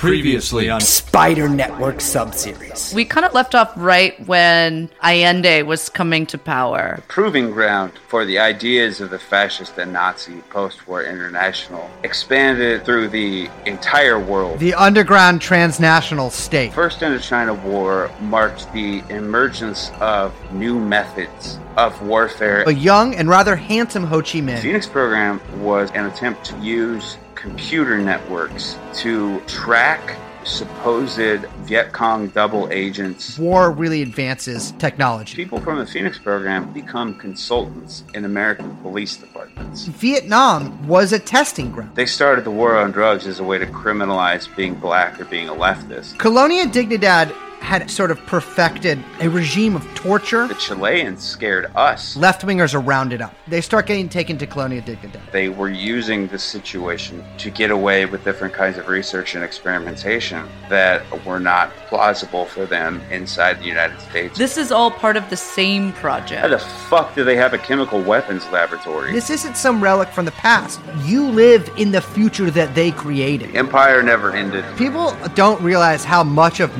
Previously on Spider Network subseries. We kind of left off right when Allende was coming to power. proving ground for the ideas of the fascist and Nazi post war international expanded through the entire world. The underground transnational state. First Indochina War marked the emergence of new methods of warfare. A young and rather handsome Ho Chi The Minh. Phoenix program was an attempt to use computer networks to track supposed Viet Cong double agents. War really advances technology. People from the Phoenix program become consultants in American police departments. Vietnam was a testing ground. They started the war on drugs as a way to criminalize being black or being a leftist. Colonia Dignidad had sort of perfected a regime of torture. The Chileans scared us. Left wingers are rounded up. They start getting taken to Colonia Dignidad. They were using the situation to get away with different kinds of research and experimentation that were not plausible for them inside the United States. This is all part of the same project. How the fuck do they have a chemical weapons laboratory? This isn't some relic from the past. You live in the future that they created. Empire never ended. People don't realize how much of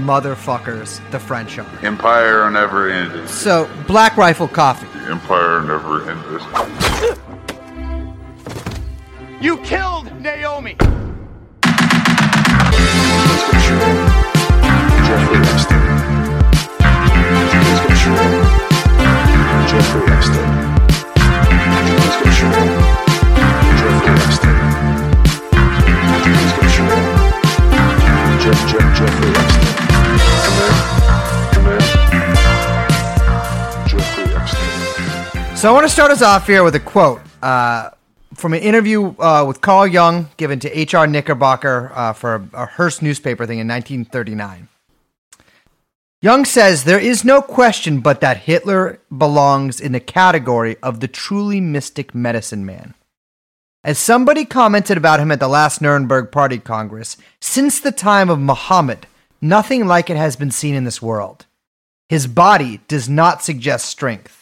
motherfuckers the French are. Empire never ended. So, Black Rifle Coffee. The Empire never ended. You killed Naomi! Jeffrey Epstein. Jeffrey Epstein. Jeffrey Epstein. Jeff, Jeff, Jeffrey Epstein. So I want to start us off here with a quote uh, from an interview uh, with Carl Jung given to H.R. Knickerbocker uh, for a, a Hearst newspaper thing in 1939. Jung says there is no question but that Hitler belongs in the category of the truly mystic medicine man. As somebody commented about him at the last Nuremberg Party Congress, since the time of Muhammad, nothing like it has been seen in this world. His body does not suggest strength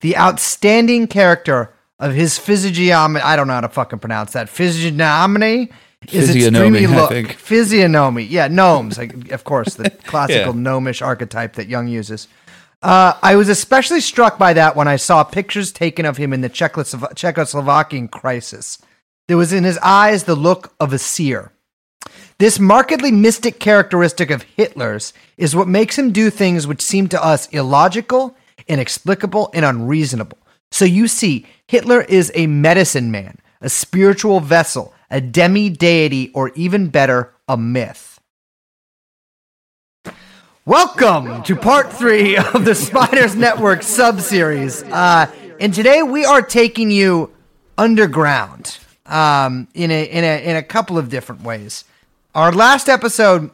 the outstanding character of his physiognomy. I don't know how to fucking pronounce that. Physiognomy is its dreamy look. Physiognomy. Yeah, gnomes. Like, of course, the classical Yeah. gnomish archetype that Jung uses. Uh, I was especially struck by that when I saw pictures taken of him in the Czechoslo- Czechoslovakian crisis. There was in his eyes the look of a seer. This markedly mystic characteristic of Hitler's is what makes him do things which seem to us illogical, inexplicable, and unreasonable. So you see, Hitler is a medicine man, a spiritual vessel, a demi deity, or even better, a myth. Welcome to part three of the Spiders Network subseries. Uh, and today we are taking you underground um, in, a, in, a, in a couple of different ways. Our last episode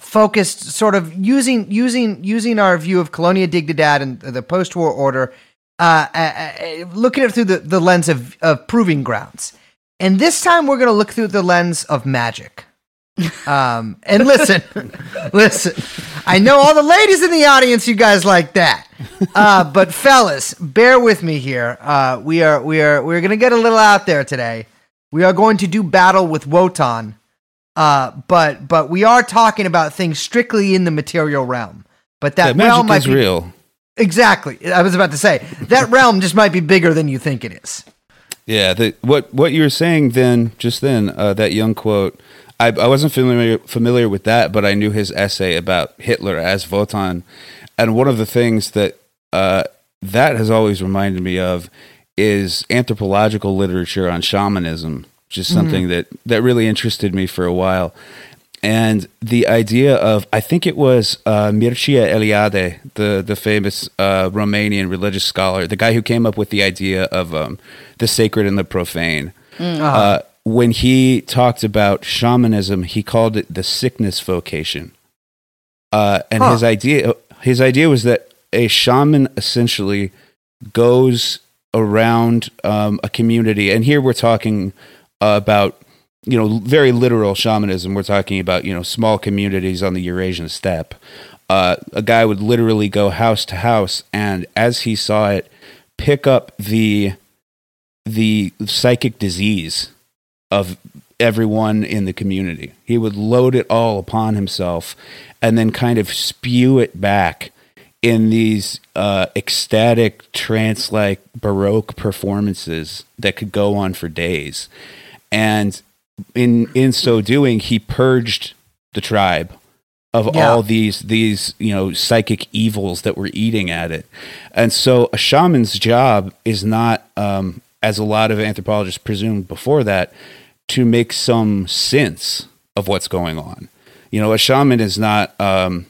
focused sort of using using using our view of Colonia Dignidad and the post-war order, uh, uh, uh, looking at it through the, the lens of, of proving grounds. And this time we're going to look through the lens of magic. Um, and listen, listen, I know all the ladies in the audience, you guys like that. Uh, but fellas, bear with me here. Uh, we are, we are, we're going to get a little out there today. We are going to do battle with Wotan. Uh, but, but we are talking about things strictly in the material realm. But that, That realm might is be real. exactly. I was about to say that realm just might be bigger than you think it is. Yeah, the, what what you were saying then, just then, uh, that Jung quote. I, I wasn't familiar familiar with that, but I knew his essay about Hitler as Wotan, and one of the things that uh, that has always reminded me of is anthropological literature on shamanism, is something that that really interested me for a while. And the idea of, I think it was uh, Mircea Eliade, the the famous uh, Romanian religious scholar, the guy who came up with the idea of um, the sacred and the profane. Uh, when he talked about shamanism, he called it the sickness vocation. Uh, and Huh. his idea, his idea was that a shaman essentially goes around um, a community, and here we're talking about you know very literal shamanism. We're talking about you know small communities on the Eurasian steppe. Uh, a guy would literally go house to house, and as he saw it, pick up the the psychic disease of everyone in the community. He would load it all upon himself and then kind of spew it back in these uh, ecstatic, trance like Baroque performances that could go on for days. And in in so doing, he purged the tribe of Yeah. all these these you know psychic evils that were eating at it. And so a shaman's job is not, um, as a lot of anthropologists presumed before that, to make some sense of what's going on. You know, a shaman is not um,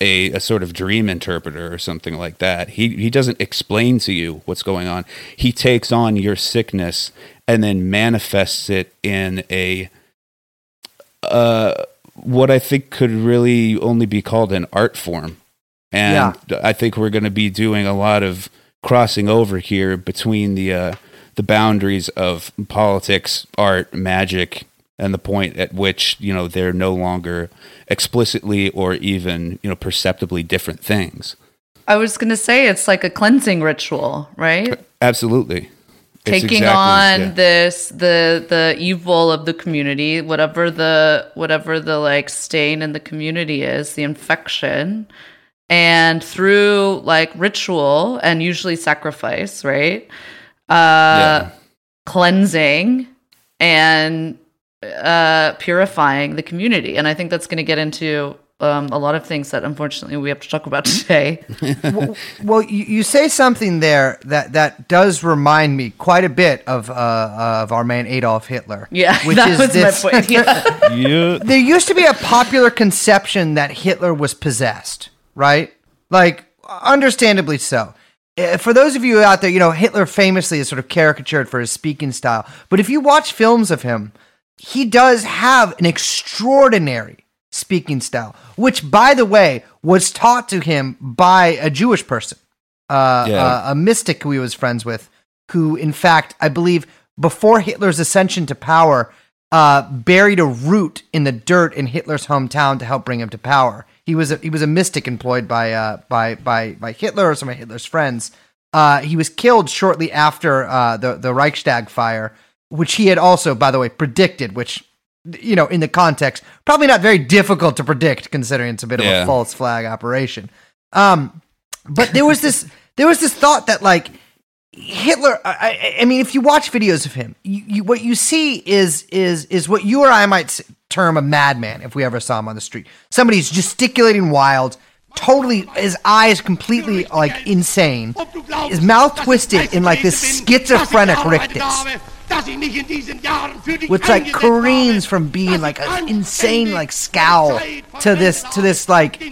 a, a sort of dream interpreter or something like that. He he doesn't explain to you what's going on. He takes on your sickness and then manifests it in a uh, what I think could really only be called an art form. And I think we're going to be doing a lot of crossing over here between the uh, the boundaries of politics, art, magic, and the point at which you know they're no longer explicitly or even you know perceptibly different things. I was going to say it's like a cleansing ritual, right? Absolutely, Taking exactly- on yeah. this the the evil of the community, whatever the whatever the like stain in the community is, the infection, and through like ritual and usually sacrifice, right? Uh Yeah. cleansing and uh purifying the community. And I think that's going to get into um, a lot of things that unfortunately we have to talk about today. Well, you, you say something there that, that does remind me quite a bit of uh, of our man Adolf Hitler. Yeah, which that is was this. my point. Yeah. Yeah. there used to be a popular conception that Hitler was possessed, right? Like, understandably so. Uh, For those of you out there, you know, Hitler famously is sort of caricatured for his speaking style. But if you watch films of him, he does have an extraordinary speaking style, which, by the way, was taught to him by a Jewish person, uh, Yeah. uh, a mystic who he was friends with, who, in fact, I believe before Hitler's ascension to power, uh, buried a root in the dirt in Hitler's hometown to help bring him to power. He was a, he was a mystic employed by uh, by by by Hitler or some of Hitler's friends. Uh, he was killed shortly after uh, the the Reichstag fire, which he had also, by the way, predicted. Which you know, in the context, probably not very difficult to predict, considering it's a bit of a false flag operation. Um, but there was this there was this thought that like Hitler. I, I, mean, if you watch videos of him, you, you, what you see is is is what you or I might term a madman if we ever saw him on the street. Somebody Somebody's gesticulating wild, totally his eyes completely like insane, his mouth twisted in like this schizophrenic rictus, which like careens from being like an insane like scowl to this to this like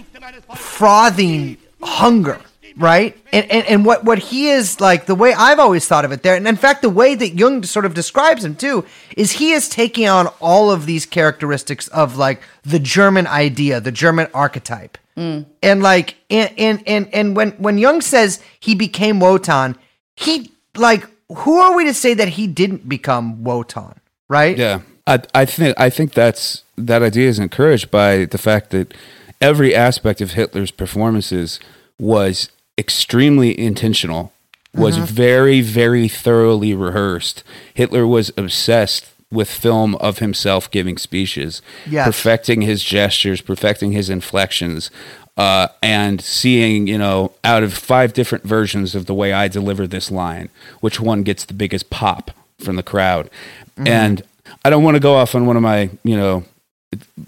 frothing hunger right? And, and and what what he is like the way i've always thought of it there and in fact the way that jung sort of describes him too is he is taking on all of these characteristics of like the german idea the german archetype. Mm. And like and, and and and when when jung says he became wotan he like who are we to say that he didn't become wotan right Yeah, I, I think I think that's that idea is encouraged by the fact that every aspect of Hitler's performances was extremely intentional, was uh-huh. very very thoroughly rehearsed. Hitler was obsessed with film of himself giving speeches, Yes. perfecting his gestures, perfecting his inflections. Uh, and seeing, you know, out of five different versions of the way I deliver this line, which one gets the biggest pop from the crowd. And I don't want to go off on one of my, you know,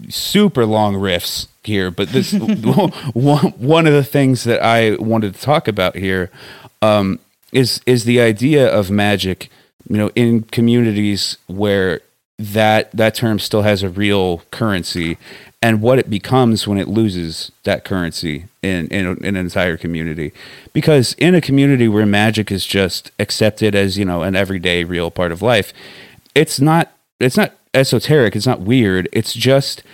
super long riffs here, but this one one of the things that I wanted to talk about here um, is is the idea of magic. You know, in communities where that that term still has a real currency, and what it becomes when it loses that currency in in, in an entire community. Because in a community where magic is just accepted as you know an everyday real part of life, it's not it's not esoteric it's not weird it's just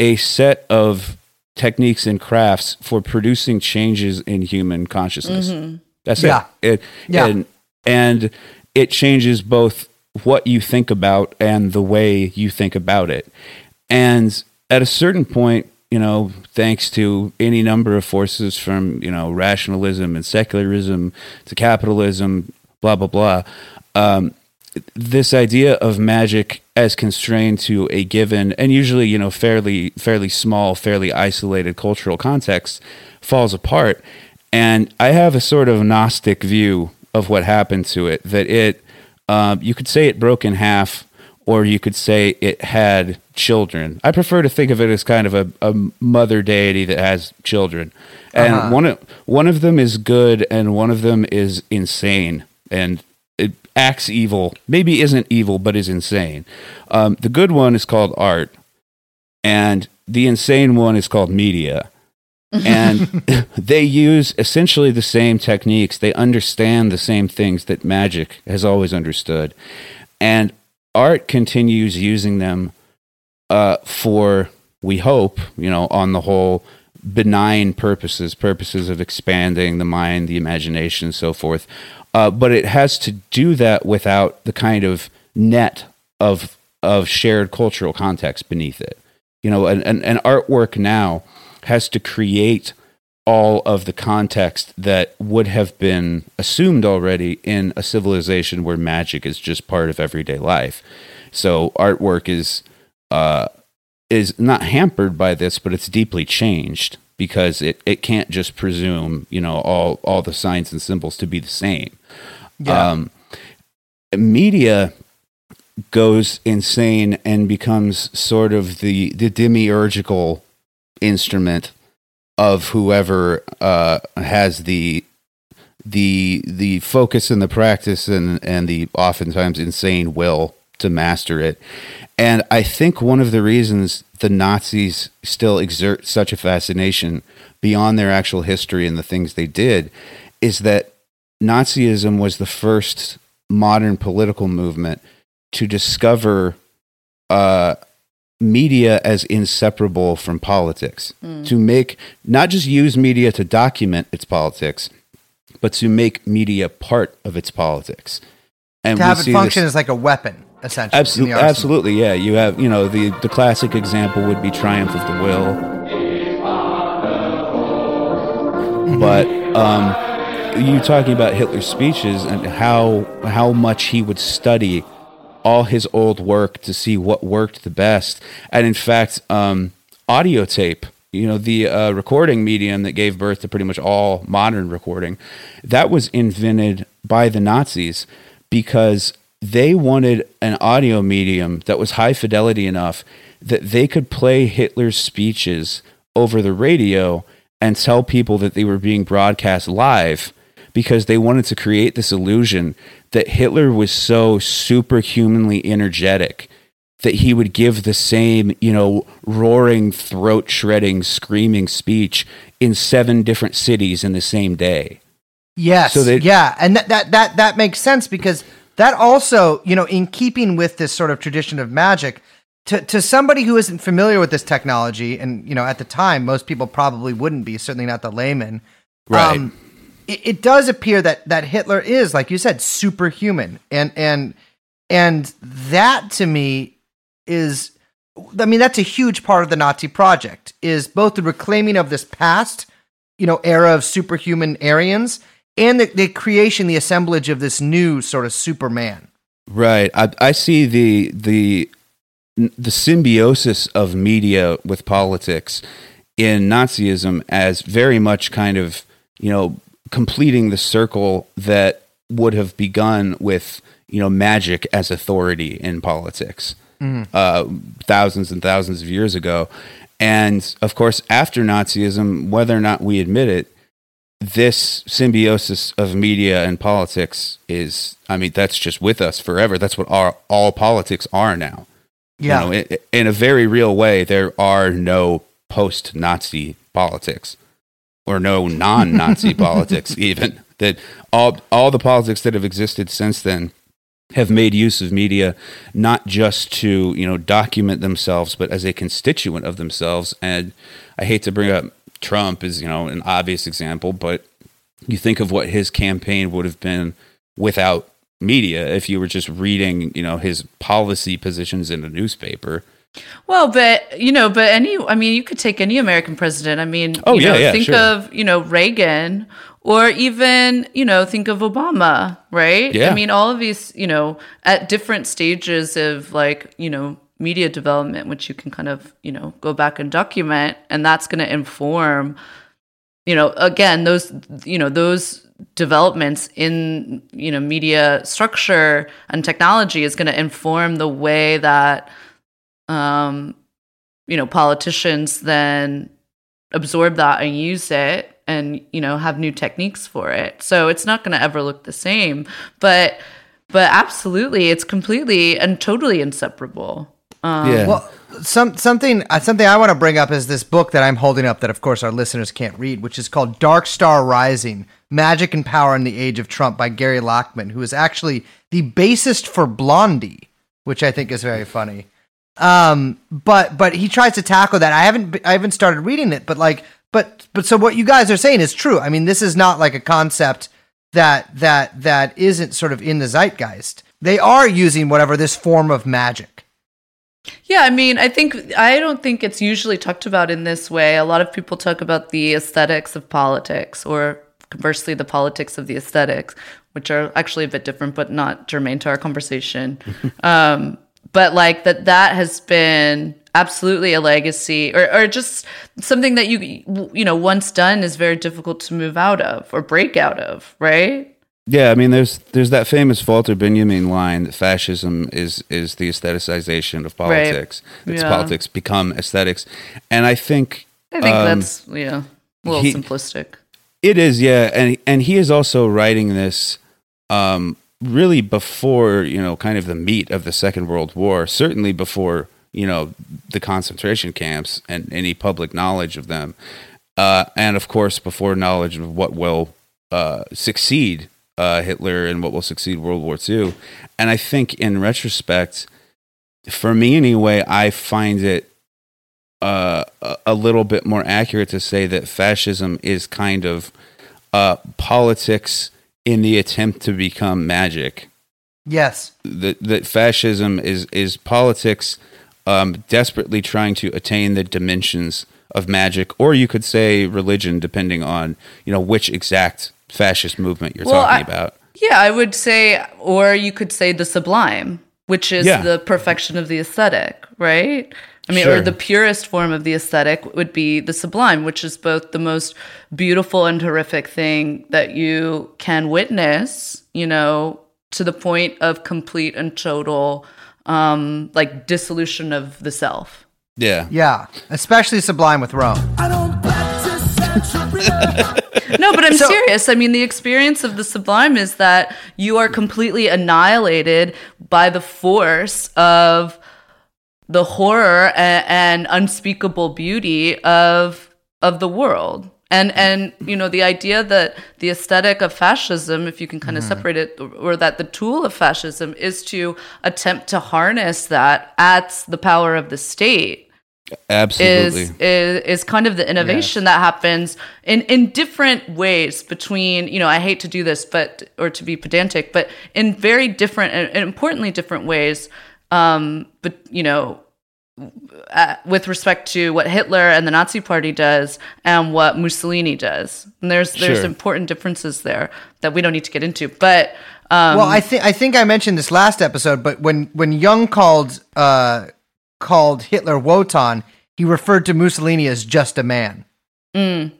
a set of techniques and crafts for producing changes in human consciousness mm-hmm. that's Yeah. it it Yeah. and and it changes both what you think about and the way you think about it and at a certain point you know thanks to any number of forces from you know rationalism and secularism to capitalism blah blah blah um, this idea of magic as constrained to a given and usually you know fairly fairly small fairly isolated cultural context falls apart. And i have a sort of gnostic view of what happened to it that it um, you could say it broke in half or you could say it had children. I prefer to think of it as kind of a, a mother deity that has children. And Uh-huh. one of one of them is good and one of them is insane. And it acts evil maybe isn't evil but is insane. Um, the good one is called art and the insane one is called media. And they use essentially the same techniques. They understand the same things that magic has always understood. And art continues using them uh, for we hope you know on the whole benign purposes purposes of expanding the mind the imagination and so forth. Uh, but it has to do that without the kind of net of of shared cultural context beneath it. You know an, an, an artwork now has to create all of the context that would have been assumed already in a civilization where magic is just part of everyday life. So artwork is uh, is not hampered by this, but it's deeply changed because it, it can't just presume you know all all the signs and symbols to be the same. Yeah. Um, media goes insane and becomes sort of the the demiurgical instrument of whoever uh, has the the the focus and the practice and and the oftentimes insane will to master it. And I think one of the reasons the Nazis still exert such a fascination beyond their actual history and the things they did is that Nazism was the first modern political movement to discover uh, media as inseparable from politics, to make not just use media to document its politics, but to make media part of its politics. And to have it function this- as like a weapon, essentially. Absolutely, absolutely, yeah. You have, you know, the the classic example would be Triumph of the Will. But um, you talking about Hitler's speeches and how how much he would study all his old work to see what worked the best, and in fact, um, audio tape. You know, the uh, recording medium that gave birth to pretty much all modern recording, that was invented by the Nazis because they wanted an audio medium that was high fidelity enough that they could play Hitler's speeches over the radio and tell people that they were being broadcast live because they wanted to create this illusion that Hitler was so superhumanly energetic that he would give the same, you know, roaring, throat shredding, screaming speech in seven different cities in the same day. Yes. So they- yeah, and that, that that that makes sense because that also, you know, in keeping with this sort of tradition of magic, to to somebody who isn't familiar with this technology, and you know, at the time, most people probably wouldn't be, certainly not the layman. Right. Um, it, it does appear that that Hitler is, like you said, superhuman, and and and that to me is, I mean, that's a huge part of the Nazi project is both the reclaiming of this past, you know, era of superhuman Aryans, and the, the creation, the assemblage of this new sort of Superman. Right. I, I see the the the symbiosis of media with politics in Nazism as very much kind of you know completing the circle that would have begun with you know magic as authority in politics uh, thousands and thousands of years ago, and of course after Nazism, whether or not we admit it, this symbiosis of media and politics is i mean that's just with us forever. That's what our, all politics are now. Yeah. you know, in, in a very real way there are no post-nazi politics or no non-nazi politics even that all all the politics that have existed since then have made use of media not just to you know document themselves but as a constituent of themselves. And i hate to bring up trump as you know an obvious example but you think of what his campaign would have been without media if you were just reading you know his policy positions in a newspaper Well, but you know, but any, I mean, you could take any American president. I mean, Oh, you yeah, know, yeah, think sure. of you know Reagan or even you know think of obama right Yeah. i mean all of these you know at different stages of like you know media development which you can kind of you know go back and document and that's going to inform you know again those you know those developments in you know media structure and technology is going to inform the way that um you know politicians then absorb that and use it and you know have new techniques for it so it's not going to ever look the same but but absolutely it's completely and totally inseparable um, yeah. Well, some something uh, something I want to bring up is this book that I'm holding up that of course our listeners can't read, which is called Dark Star Rising: Magic and Power in the Age of Trump by Gary Lachman, who is actually the bassist for Blondie, which I think is very funny. Um, but but he tries to tackle that. I haven't I haven't started reading it, but like but but so what you guys are saying is true. I mean, this is not like a concept that that that isn't sort of in the zeitgeist. They are using whatever this form of magic. Yeah, I mean, I think I don't think it's usually talked about in this way. A lot of people talk about the aesthetics of politics, or conversely, the politics of the aesthetics, which are actually a bit different, but not germane to our conversation. um, but like that, that has been absolutely a legacy, or or just something that you you know once done is very difficult to move out of or break out of, right? Yeah, I mean, there's there's that famous Walter Benjamin line that fascism is is the aestheticization of politics. right. It's Yeah. politics become aesthetics, and I think I think um, that's yeah, a little he- simplistic. It is, yeah, and and he is also writing this um, really before you know, kind of the meat of the Second World War. Certainly before you know the concentration camps and any public knowledge of them, uh, and of course before knowledge of what will uh, succeed uh, Hitler and what will succeed World War II. And I think in retrospect, for me anyway, I find it uh, a- little bit more accurate to say that fascism is kind of uh, politics in the attempt to become magic. Yes. That that fascism is is politics um, desperately trying to attain the dimensions of magic, or you could say religion, depending on you know which exact fascist movement you're Well, talking I- about. Yeah, I would say, or you could say the sublime, which is Yeah. the perfection of the aesthetic, right? I mean, Sure. or the purest form of the aesthetic would be the sublime, which is both the most beautiful and horrific thing that you can witness, you know, to the point of complete and total, um, like dissolution of the self. Yeah, Yeah. Especially Sublime with Rome. No, but I'm So- serious. I mean, the experience of the sublime is that you are completely annihilated by the force of the horror and, and unspeakable beauty of of the world. And and you know the idea that the aesthetic of fascism, if you can kind of mm-hmm. separate it, or, that the tool of fascism is to attempt to harness that at the power of the state absolutely. is, is is kind of the innovation that happens in in different ways between you know I hate to do this but or to be pedantic but in very different and importantly different ways um but you know uh, with respect to what Hitler and the Nazi Party does and what Mussolini does and there's there's Sure. important differences there that we don't need to get into but um well, I think I think I mentioned this last episode, but when when Jung called uh called Hitler Wotan, he referred to Mussolini as just a man. mm.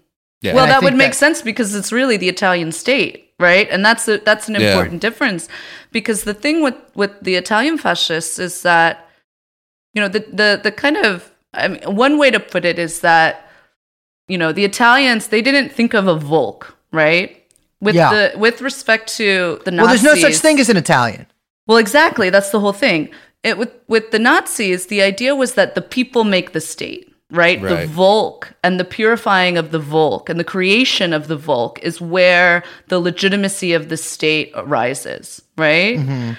Yeah. Well, And that would make that- sense because it's really the Italian state, right? And that's a, that's an Yeah. important difference because the thing with with the Italian fascists is that you know the the the kind of I mean, one way to put it is that you know the Italians they didn't think of a Volk, right? With Yeah. the with respect to the Nazis, Well, there's no such thing as an Italian. well, exactly. That's the whole thing. It, with with the Nazis, the idea was that the people make the state, right? The Right. Volk and the purifying of the Volk and the creation of the Volk is where the legitimacy of the state arises, right?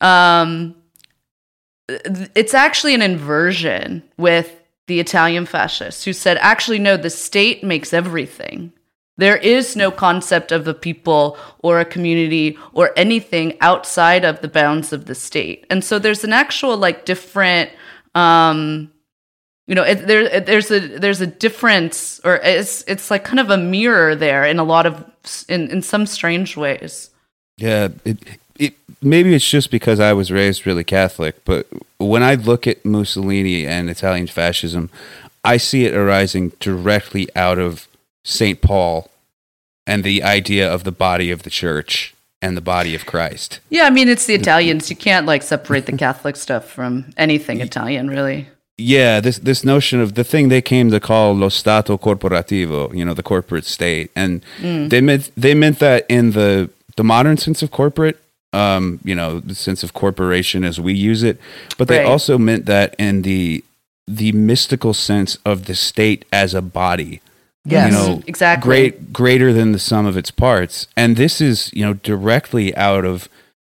Um, it's actually an inversion with the Italian fascists who said, actually, no, the state makes everything. There is no concept of a people or a community or anything outside of the bounds of the state. And so there's an actual, like, different um, you know, it, there there's a there's a difference, or it's it's like kind of a mirror there in a lot of in in some strange ways. Yeah, it, it maybe it's just because I was raised really Catholic, but when I look at Mussolini and Italian fascism, I see it arising directly out of St. Paul and the idea of the body of the church and the body of Christ. Yeah, I mean it's the Italians. You can't like separate the Catholic stuff from anything Italian, really. Yeah, this this notion of the thing they came to call lo stato corporativo, you know, the corporate state, and they meant they meant that in the the modern sense of corporate, um, you know, the sense of corporation as we use it, but they Right. also meant that in the the mystical sense of the state as a body. Yes. You know, Exactly. great greater than the sum of its parts. And this is, you know, directly out of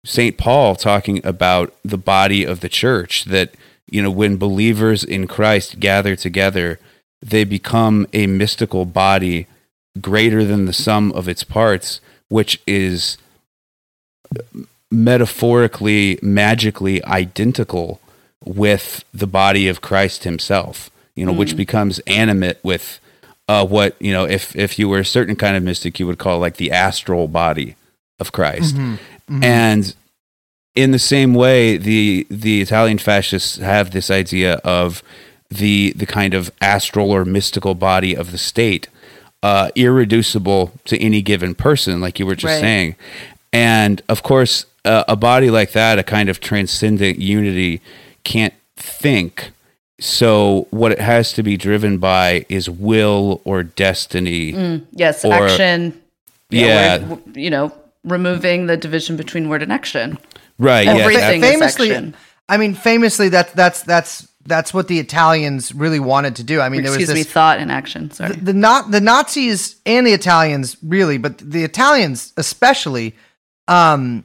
St. Paul talking about the body of the church that, you know, when believers in Christ gather together, they become a mystical body greater than the sum of its parts, which is metaphorically, magically identical with the body of Christ himself, you know, which hmm. becomes animate with uh, what, you know, if, if you were a certain kind of mystic, you would call like the astral body of Christ. Mm-hmm. Mm-hmm. And in the same way, the, the Italian fascists have this idea of the, the kind of astral or mystical body of the state, uh, irreducible to any given person, like you were just Right. saying. And of course, uh, a body like that, a kind of transcendent unity, can't think. So, what it has to be driven by is will or destiny. Yes, Or- action. Yeah. you know, removing the division between word and action. Right. Yeah. Everything. that- is famously. I mean, famously, that's that's that's that's what the Italians really wanted to do. I mean, there was Excuse this me, thought and action. Sorry. the not the Nazis and the Italians really, but the Italians especially, um,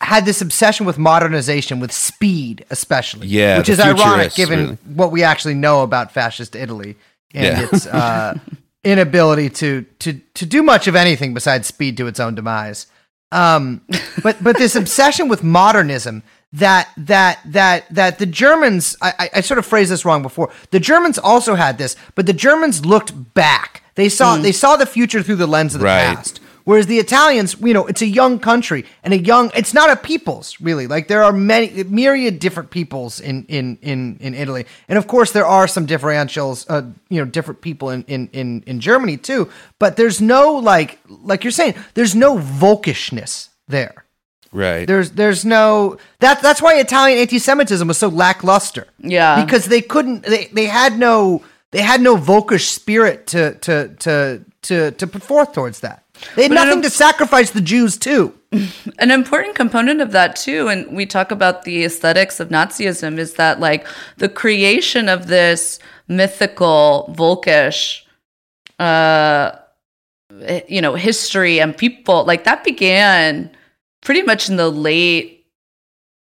had this obsession with modernization, with speed, especially. Yeah, which is ironic given really. what we actually know about fascist Italy and Yeah. its uh, inability to to to do much of anything besides speed to its own demise. Um, but but this obsession with modernism that that that that the Germans I, I, sort of phrased this wrong before. The Germans also had this, but the Germans looked back. They saw they saw the future through the lens of the Right. past. Whereas the Italians, you know, it's a young country and a young. It's not a peoples really. Like there are many myriad different peoples in in in in Italy, and of course there are some differentials. Uh, you know, different people in in in in Germany too. But there's no like like you're saying. There's no volkishness there. right. There's there's no that that's why Italian anti-Semitism was so lackluster. Yeah. because they couldn't they, they had no they had no volkish spirit to to to to to put forth towards that. They had But nothing to sacrifice the Jews to. An important component of that too, and we talk about the aesthetics of Nazism, is that like the creation of this mythical Volkish, uh, you know, history and people like that began pretty much in the late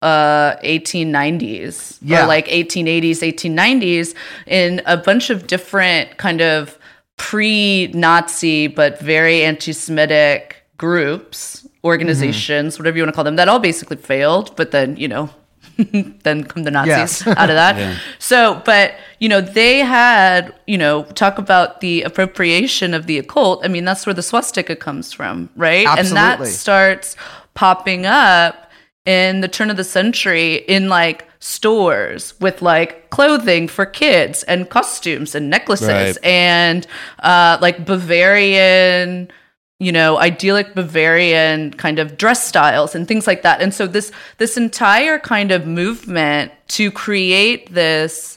uh 1890s Yeah. or like 1880s 1890s in a bunch of different kind of pre-nazi but very anti-semitic groups organizations whatever you want to call them that all basically failed but then you know then come the nazis Yes. out of that. So but you know they had you know talk about the appropriation of the occult. I mean that's where the swastika comes from right? And that starts popping up in the turn of the century in like stores with like clothing for kids and costumes and necklaces Right. and uh, like Bavarian, you know, idyllic Bavarian kind of dress styles and things like that. And so this this entire kind of movement to create this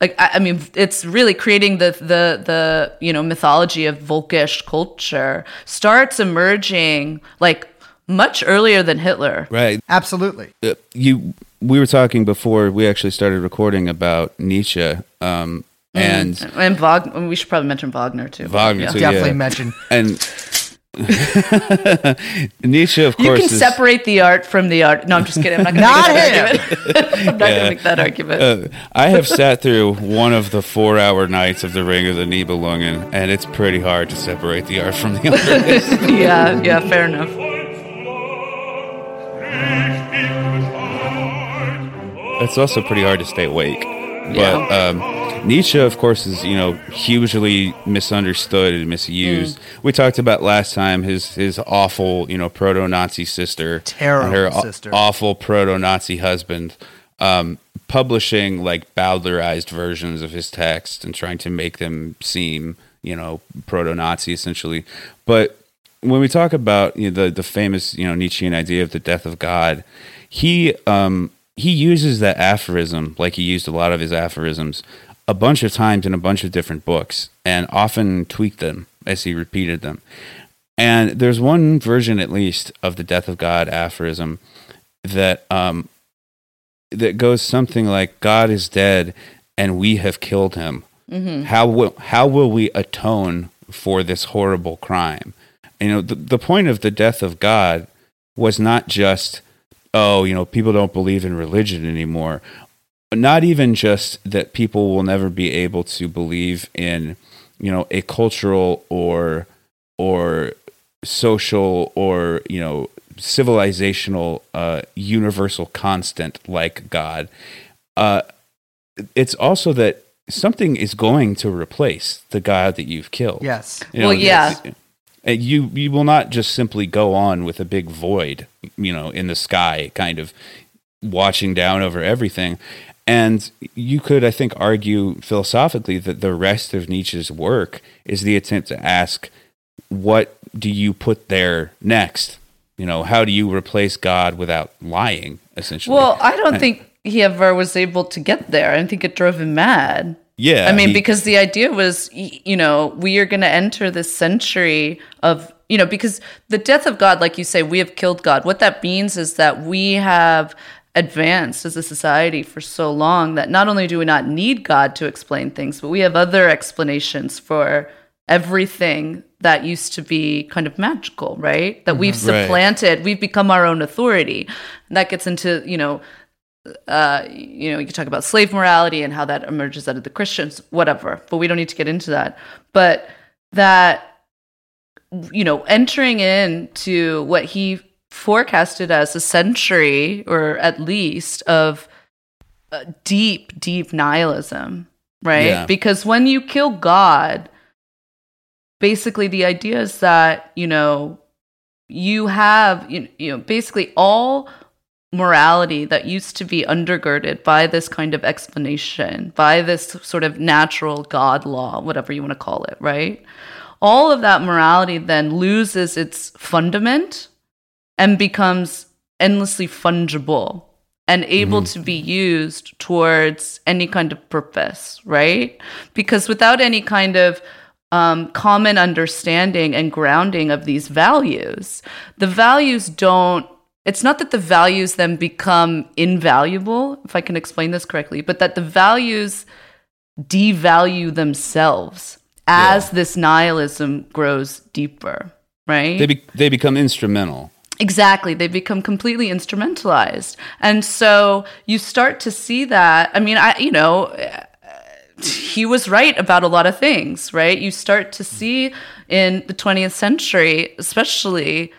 like I, I mean it's really creating the the the you know mythology of Volkish culture starts emerging like much earlier than Hitler. right. Absolutely. Uh, you we were talking before we actually started recording about Nietzsche um and And Wagner, we should probably mention Wagner too. Wagner Yeah. too, Definitely yeah. mention. and Nietzsche of You course you can is, separate the art from the art. No, I'm just kidding. I'm not going to make that him. argument. I'm not going to make that argument. uh, I have sat through one of the four hour nights of the Ring of the Nibelungen and it's pretty hard to separate the art from the artist. yeah, yeah, fair enough. It's also pretty hard to stay awake. But Yeah. um Nietzsche, of course, is you know hugely misunderstood and misused. We talked about last time his his awful you know proto-Nazi sister, Terrible and her sister. awful proto-Nazi husband, um, publishing like Bowdlerized versions of his text and trying to make them seem you know proto-Nazi essentially. But when we talk about you know, the the famous you know Nietzschean idea of the death of God, he um, he uses that aphorism like he used a lot of his aphorisms a bunch of times in a bunch of different books and often tweaked them as he repeated them. And there's one version at least of the death of God aphorism that um, that goes something like God is dead and we have killed him. How will how will we atone for this horrible crime? You know, the, the point of the death of God was not just oh, you know, people don't believe in religion anymore. Not even just that people will never be able to believe in, you know, a cultural or or social or, you know, civilizational uh, universal constant like God. Uh, it's also that something is going to replace the God that you've killed. Yes. Well, yeah. And you you will not just simply go on with a big void, you know, in the sky, kind of watching down over everything. And you could, I think, argue philosophically that the rest of Nietzsche's work is the attempt to ask, what do you put there next? You know, how do you replace God without lying, essentially? Well, I don't think he ever was able to get there. I think it drove him mad. Yeah. I mean, he- because the idea was, you know, we are going to enter this century of, you know, because the death of God, like you say, we have killed God. What that means is that we have advanced as a society for so long that not only do we not need God to explain things, but we have other explanations for everything that used to be kind of magical, right? That we've mm-hmm. Right. supplanted, we've become our own authority. And that gets into, you know, uh, you know, you could talk about slave morality and how that emerges out of the Christians, whatever, but we don't need to get into that. But that, you know, entering into what he forecasted as a century or at least of uh, deep, deep nihilism, right? Yeah. Because when you kill God, basically the idea is that, you know, you have, you, you know, basically all morality that used to be undergirded by this kind of explanation, by this sort of natural God law, whatever you want to call it, right? All of that morality then loses its fundament and becomes endlessly fungible and able to be used towards any kind of purpose, right? Because without any kind of um, common understanding and grounding of these values, the values don't it's not that the values then become invaluable, if I can explain this correctly, but that the values devalue themselves as this nihilism grows deeper, right? they, be- they become instrumental. Exactly. They become completely instrumentalized. And so you start to see that. I mean, I, you know, he was right about a lot of things, right? You start to see in the 20th century, especially,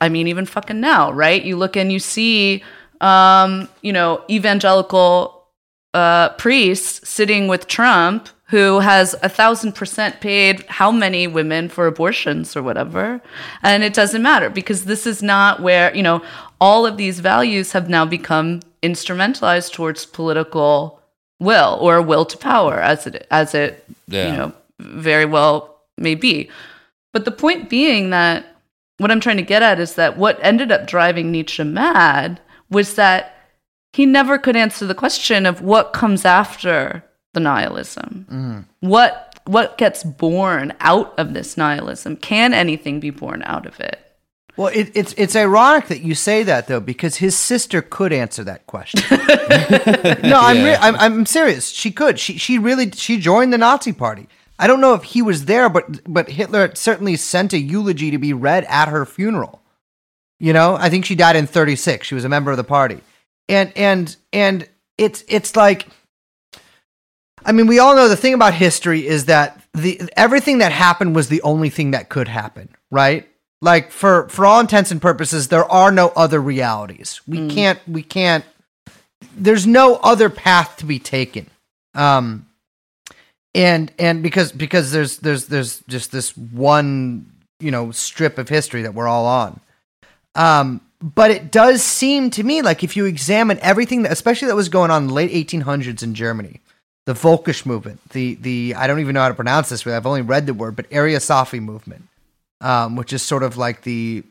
I mean, even fucking now, right? You look and you see, um, you know, evangelical uh, priests sitting with Trump who has a thousand percent paid how many women for abortions or whatever. And it doesn't matter because this is not where, you know, all of these values have now become instrumentalized towards political will or will to power as it as it Yeah. you know very well may be. But the point being that what I'm trying to get at is that what ended up driving Nietzsche mad was that he never could answer the question of what comes after the nihilism. Mm-hmm. What what gets born out of this nihilism? Can anything be born out of it? Well, it, it's it's ironic that you say that though, because his sister could answer that question. no, I'm, re- I'm I'm serious. She could. She she really she joined the Nazi Party. I don't know if he was there, but but Hitler certainly sent a eulogy to be read at her funeral. You know, I think she died in 36. She was a member of the party, and and and it's it's like, I mean, we all know the thing about history is that the everything that happened was the only thing that could happen, right? Like for for all intents and purposes, there are no other realities. We can't we can't. There's no other path to be taken. Um, and and because because there's there's there's just this one you know strip of history that we're all on. Um, but it does seem to me like if you examine everything, that, especially that was going on in the late 1800s in Germany, the Volkisch movement, the the I don't even know how to pronounce this. I've only read the word, but Ariosophy movement, um, which is sort of like the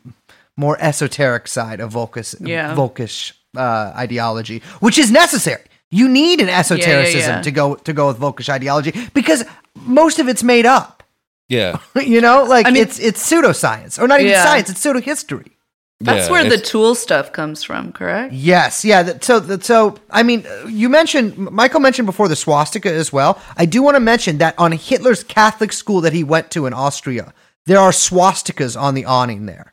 more esoteric side of Volkisch, Yeah. Volkisch uh, ideology, which is necessary. You need an esotericism yeah. to go to go with Volkisch ideology because most of it's made up. Yeah. you know, like I mean- it's it's pseudoscience or not even Yeah. science; it's pseudo history. That's Yeah, where the Thule stuff comes from, correct? Yes, yeah. That, so, that, so I mean, uh, you mentioned Michael mentioned before the swastika as well. I do want to mention that on Hitler's Catholic school that he went to in Austria, there are swastikas on the awning there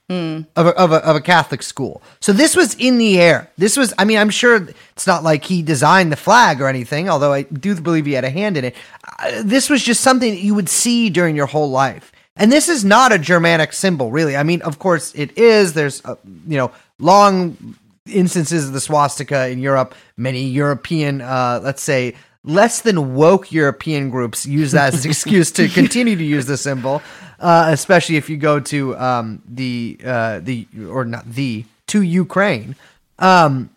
of, a, of, a, of a Catholic school. So this was in the air. This was, I mean, I'm sure it's not like he designed the flag or anything, although I do believe he had a hand in it. Uh, this was just something that you would see during your whole life. And this is not a Germanic symbol, really. I mean, of course it is. There's, uh, you know, long instances of the swastika in Europe. Many European, uh, let's say, less than woke European groups use that as an excuse to continue to use the symbol, uh, especially if you go to um, the uh, the or not the to Ukraine. Um,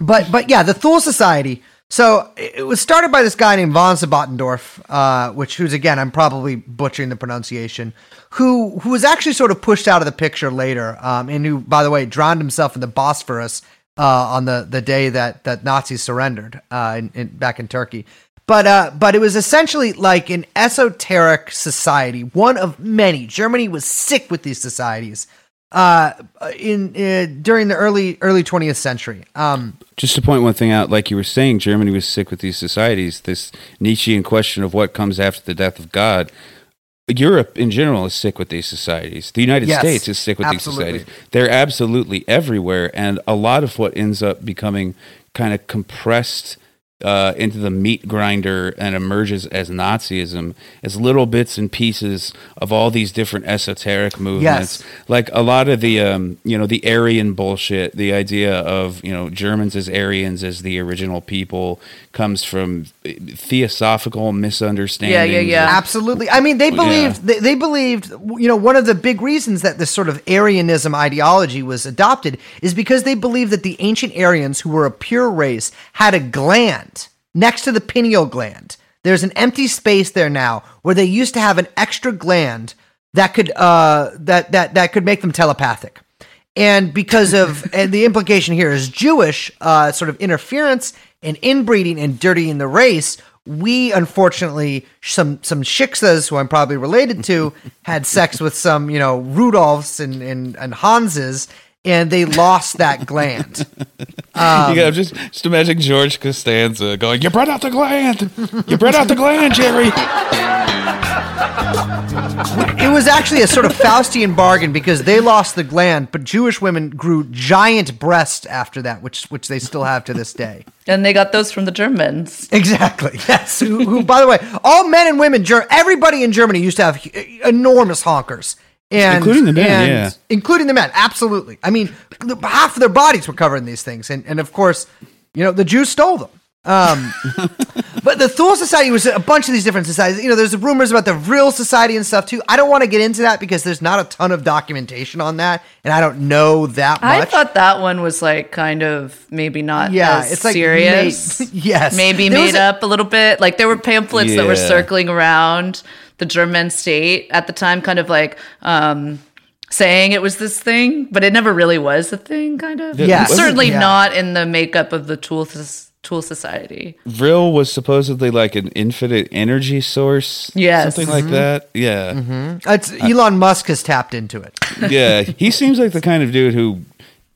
but but yeah, the Thule Society. So it was started by this guy named von Sebottendorf, uh, which who's again I'm probably butchering the pronunciation, who who was actually sort of pushed out of the picture later, um, and who by the way drowned himself in the Bosphorus uh, on the the day that that Nazis surrendered uh, in, in, back in Turkey. But uh, but it was essentially like an esoteric society, one of many. Germany was sick with these societies uh, in uh, during the early early 20th century. Um, Just to point one thing out, like you were saying, Germany was sick with these societies. This Nietzschean question of what comes after the death of God. Europe in general is sick with these societies. The United Yes, States is sick with absolutely. these societies. They're absolutely everywhere, and a lot of what ends up becoming kind of compressed uh, into the meat grinder and emerges as Nazism is little bits and pieces of all these different esoteric movements. Yes. Like a lot of the, um, you know, the Aryan bullshit, the idea of, you know, Germans as Aryans as the original people comes from theosophical misunderstandings. yeah. Yeah, yeah. Absolutely. I mean, they believed they, they believed you know one of the big reasons that this sort of Arianism ideology was adopted is because they believed that the ancient Aryans, who were a pure race, had a gland next to the pineal gland. There's an empty space there now where they used to have an extra gland that could uh that that that could make them telepathic. And because of and the implication here is Jewish uh, sort of interference and inbreeding and dirtying the race, we unfortunately some some shiksas who I'm probably related to had sex with some you know Rudolphs and and, and Hanses, and they lost that gland. Um, you got just just imagine George Costanza going, "You brought out the gland, you brought out the gland, Jerry." It was actually a sort of Faustian bargain because they lost the gland, but Jewish women grew giant breasts after that, which which they still have to this day. And they got those from the Germans. Exactly. Yes. Who, who by the way, all men and women, Ger- everybody in Germany used to have enormous honkers. And, Including the men, and- yeah. Including the men, absolutely. I mean, half of their bodies were covered in these things. And, and of course, you know, the Jews stole them. Um, but the Thule Society was a bunch of these different societies. You know, there's rumors about the Vril Society and stuff too. I don't want to get into that because there's not a ton of documentation on that, and I don't know that much. I thought that one was like kind of maybe not Yeah, as it's like serious. made- yes. maybe There made a- up a little bit. Like there were pamphlets that were circling around the German state at the time, kind of like um, saying it was this thing, but it never really was a thing. Kind of. Yeah. And certainly Yeah. not in the makeup of the Thule Thule Society. Vril was supposedly like an infinite energy source, Yes. something like that. Yeah, It's, Elon Musk has tapped into it. yeah. He seems like the kind of dude who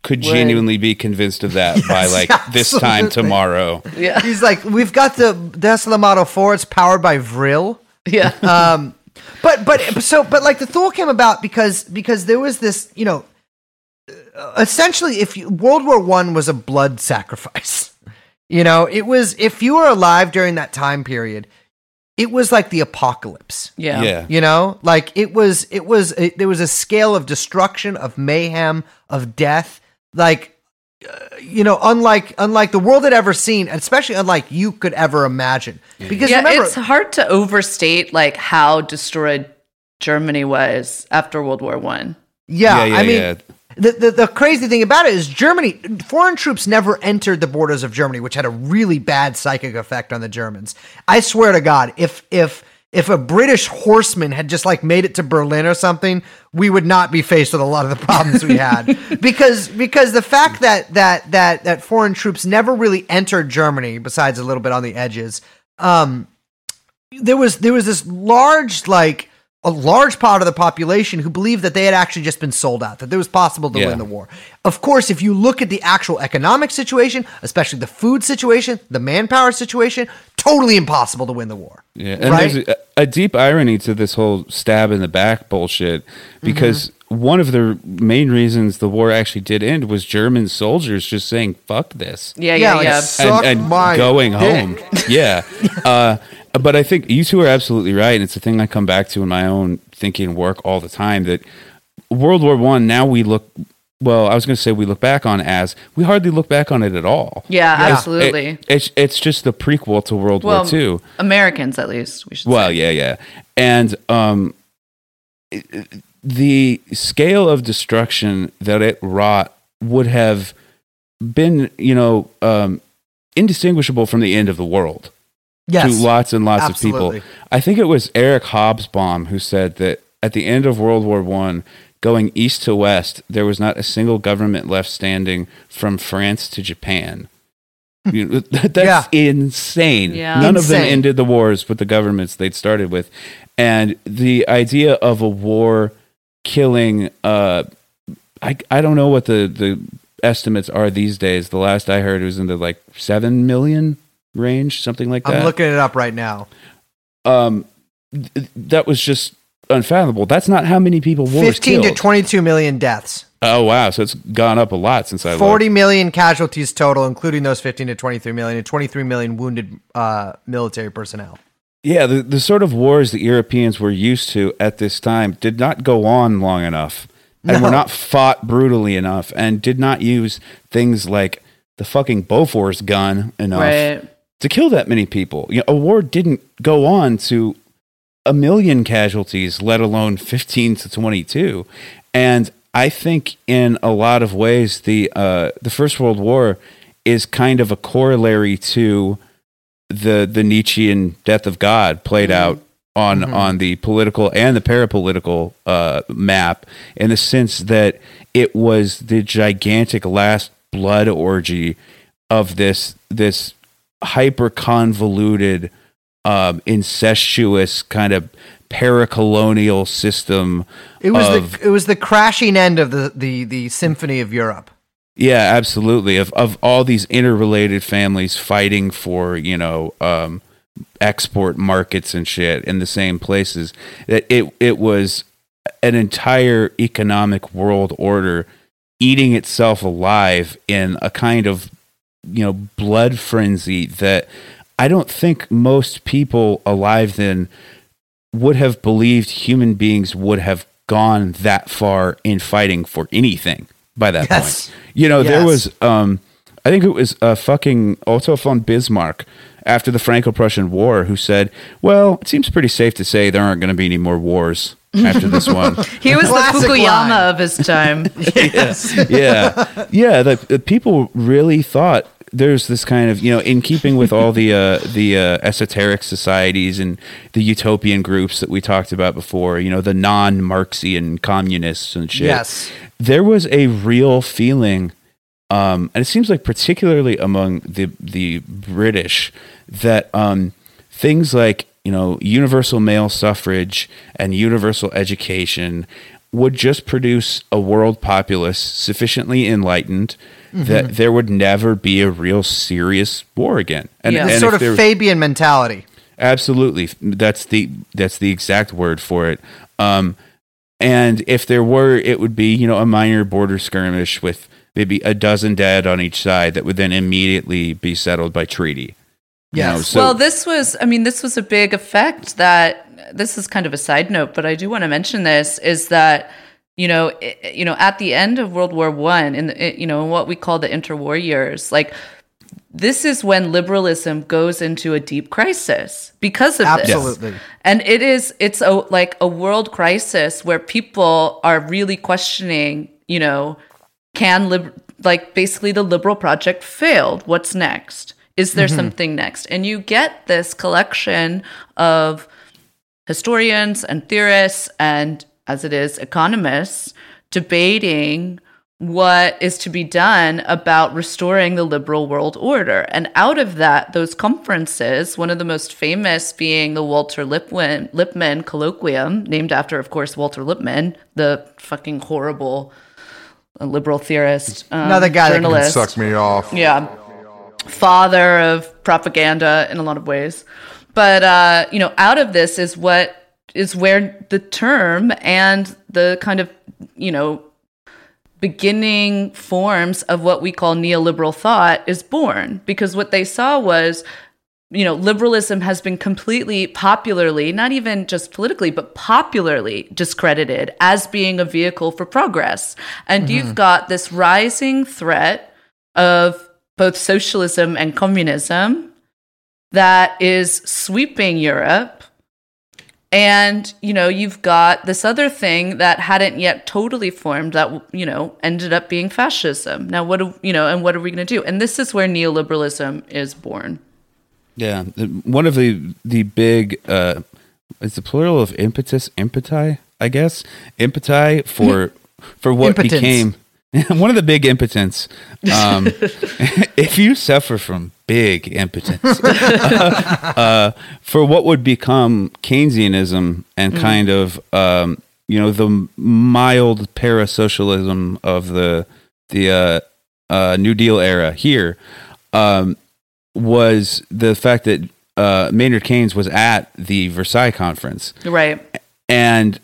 could genuinely be convinced of that by like this time tomorrow. Yeah. He's like, we've got the Tesla Model 4. It's powered by Vril. Yeah. Um, but but so but like the Thule came about because because there was this you know uh, essentially if you, World War One was a blood sacrifice. You know, it was if you were alive during that time period, it was like the apocalypse. yeah. Yeah, You know, like it was, it was, it, there was a scale of destruction, of mayhem, of death. Like you know, unlike unlike the world had ever seen, and especially unlike you could ever imagine. Because yeah, remember, it's hard to overstate like how destroyed Germany was after World War One. yeah, Yeah, yeah, I mean. yeah. The, the, the crazy thing about it is Germany, foreign troops never entered the borders of Germany, which had a really bad psychic effect on the Germans. I swear to God, if if if a British horseman had just like made it to Berlin or something, we would not be faced with a lot of the problems we had. Because because the fact that that that that foreign troops never really entered Germany, besides a little bit on the edges, um, there was there was this large like a large part of the population who believed that they had actually just been sold out, that it was possible to Yeah. win the war. Of course, if you look at the actual economic situation, especially the food situation, the manpower situation, totally impossible to win the war. Yeah, and right? there's a, a deep irony to this whole stab in the back bullshit because Mm-hmm. one of the main reasons the war actually did end was German soldiers just saying "fuck this" Yeah, Yeah, yeah, like, yeah. s- and, and going dick. home. Yeah, uh, but I think you two are absolutely right. and It's a thing I come back to in my own thinking work all the time. That World War One. Now we look. Well, I was going to say we look back on as we hardly look back on it at all. yeah, Yeah. absolutely. It- it's it's just the prequel to World well, War Two. Americans at least. We should. Well, say. yeah, yeah, and um, it- the scale of destruction that it wrought would have been, you know, um, indistinguishable from the end of the world Yes. to lots and lots Absolutely. of people. I think it was Eric Hobsbawm who said that at the end of World War One, going east to west, there was not a single government left standing from France to Japan. You know, that's insane. Yeah. None of them ended the wars with the governments they'd started with, and the idea of a war killing. Uh, I I don't know what the the estimates are these days. The last I heard was in the like seven million range, something like that I'm looking it up right now. um, th- that was just unfathomable. That's not how many people wars 15 killed. to 22 million deaths. Oh wow, so it's gone up a lot since I Forty looked. million casualties total, including those 15 to 23 million, and 23 million wounded uh, military personnel. Yeah, the the sort of wars that Europeans were used to at this time did not go on long enough, and were not fought brutally enough, and did not use things like the fucking Bofors gun enough Right. To kill that many people. You know, a war didn't go on to a million casualties, let alone 15 to 22. And I think in a lot of ways, the uh, the First World War is kind of a corollary to the the Nietzschean death of God played out on on the political and the parapolitical uh, map in the sense that it was the gigantic last blood orgy of this this hyper convoluted um, incestuous kind of paracolonial system It was of the it was the crashing end of the, the, the symphony of Europe. Yeah, absolutely. Of of all these interrelated families fighting for you know um, export markets and shit in the same places, that it it was an entire economic world order eating itself alive in a kind of you know blood frenzy that I don't think most people alive then would have believed human beings would have gone that far in fighting for anything by that Yes. point. You know, there was um I think it was uh, fucking Otto von Bismarck after the Franco-Prussian War who said, "Well, it seems pretty safe to say there aren't going to be any more wars after this one." He was the Fukuyama line. of his time. yes. yeah, yeah. The, the people really thought there's this kind of you know, in keeping with all the uh, the uh, esoteric societies and the utopian groups that we talked about before. You know, the non-Marxian communists and shit. Yes. there was a real feeling. Um, and it seems like particularly among the the British that um, things like you know universal male suffrage and universal education would just produce a world populace sufficiently enlightened that there would never be a real serious war again. And, Yeah. and This sort of there- Fabian mentality. Absolutely, that's the that's the exact word for it. Um, and if there were, it would be you know a minor border skirmish with maybe a dozen dead on each side that would then immediately be settled by treaty. You know, so- well, this was, I mean, this was a big effect that this is kind of a side note, but I do want to mention this is that, you know, i- you know, at the end of World War One, in the, you know, what we call the interwar years, like this is when liberalism goes into a deep crisis because of Absolutely. this. And it is it's a like a world crisis where people are really questioning, you know, can lib- like basically the liberal project failed. What's next? Is there something next? And you get this collection of historians and theorists and as it is economists debating what is to be done about restoring the liberal world order and out of that those conferences one of the most famous being the walter lippmann, lippmann colloquium named after of course walter lippmann the fucking horrible uh, liberal theorist um, Another guy that can Suck me off. yeah father of propaganda in a lot of ways. But uh you know out of this is what is where the term and the kind of you know beginning forms of what we call neoliberal thought is born. Because what they saw was you know liberalism has been completely popularly not even just politically but popularly discredited as being a vehicle for progress. And you've got this rising threat of both socialism and communism that is sweeping Europe. And, you know, you've got this other thing that hadn't yet totally formed that, you know, ended up being fascism. Now, what do, you know, and what are we going to do? And this is where neoliberalism is born. Yeah, one of the the big uh, is the plural of impetus, impeti, I guess, impeti for for what Impotence. became one of the big impotence. Um, if you suffer from big impotence, uh, for what would become Keynesianism and kind of um, you know the mild parasocialism of the the uh, uh, New Deal era here. Um, was the fact that uh, Maynard Keynes was at the Versailles conference, Right. and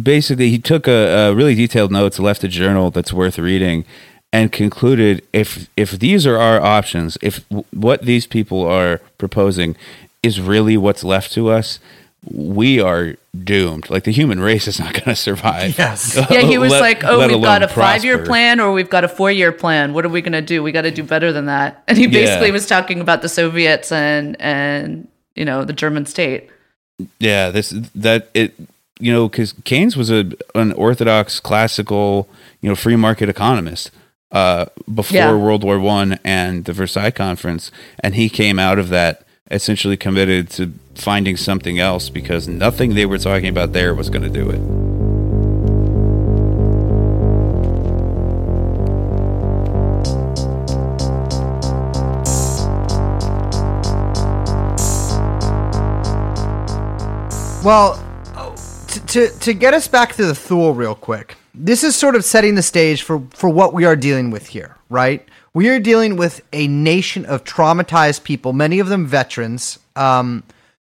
basically he took a, a really detailed notes, left a journal that's worth reading, and concluded if if these are our options, if w- what these people are proposing is really what's left to us, we are doomed. Like the human race is not going to survive. Yes. Yeah, he was Let- like, "Oh, we've got a five-year prosper." plan, or we've got a four-year plan. What are we going to do? We got to do better than that." And he basically Yeah. was talking about the Soviets and and you know the German state. Yeah, this that it you know because Keynes was a an orthodox classical you know free market economist uh, before Yeah. World War One and the Versailles Conference, and he came out of that essentially committed to finding something else because nothing they were talking about there was going to do it. Well, t- to to get us back to the Thule real quick. This is sort of setting the stage for for what we are dealing with here, right? We are dealing with a nation of traumatized people, many of them veterans, um,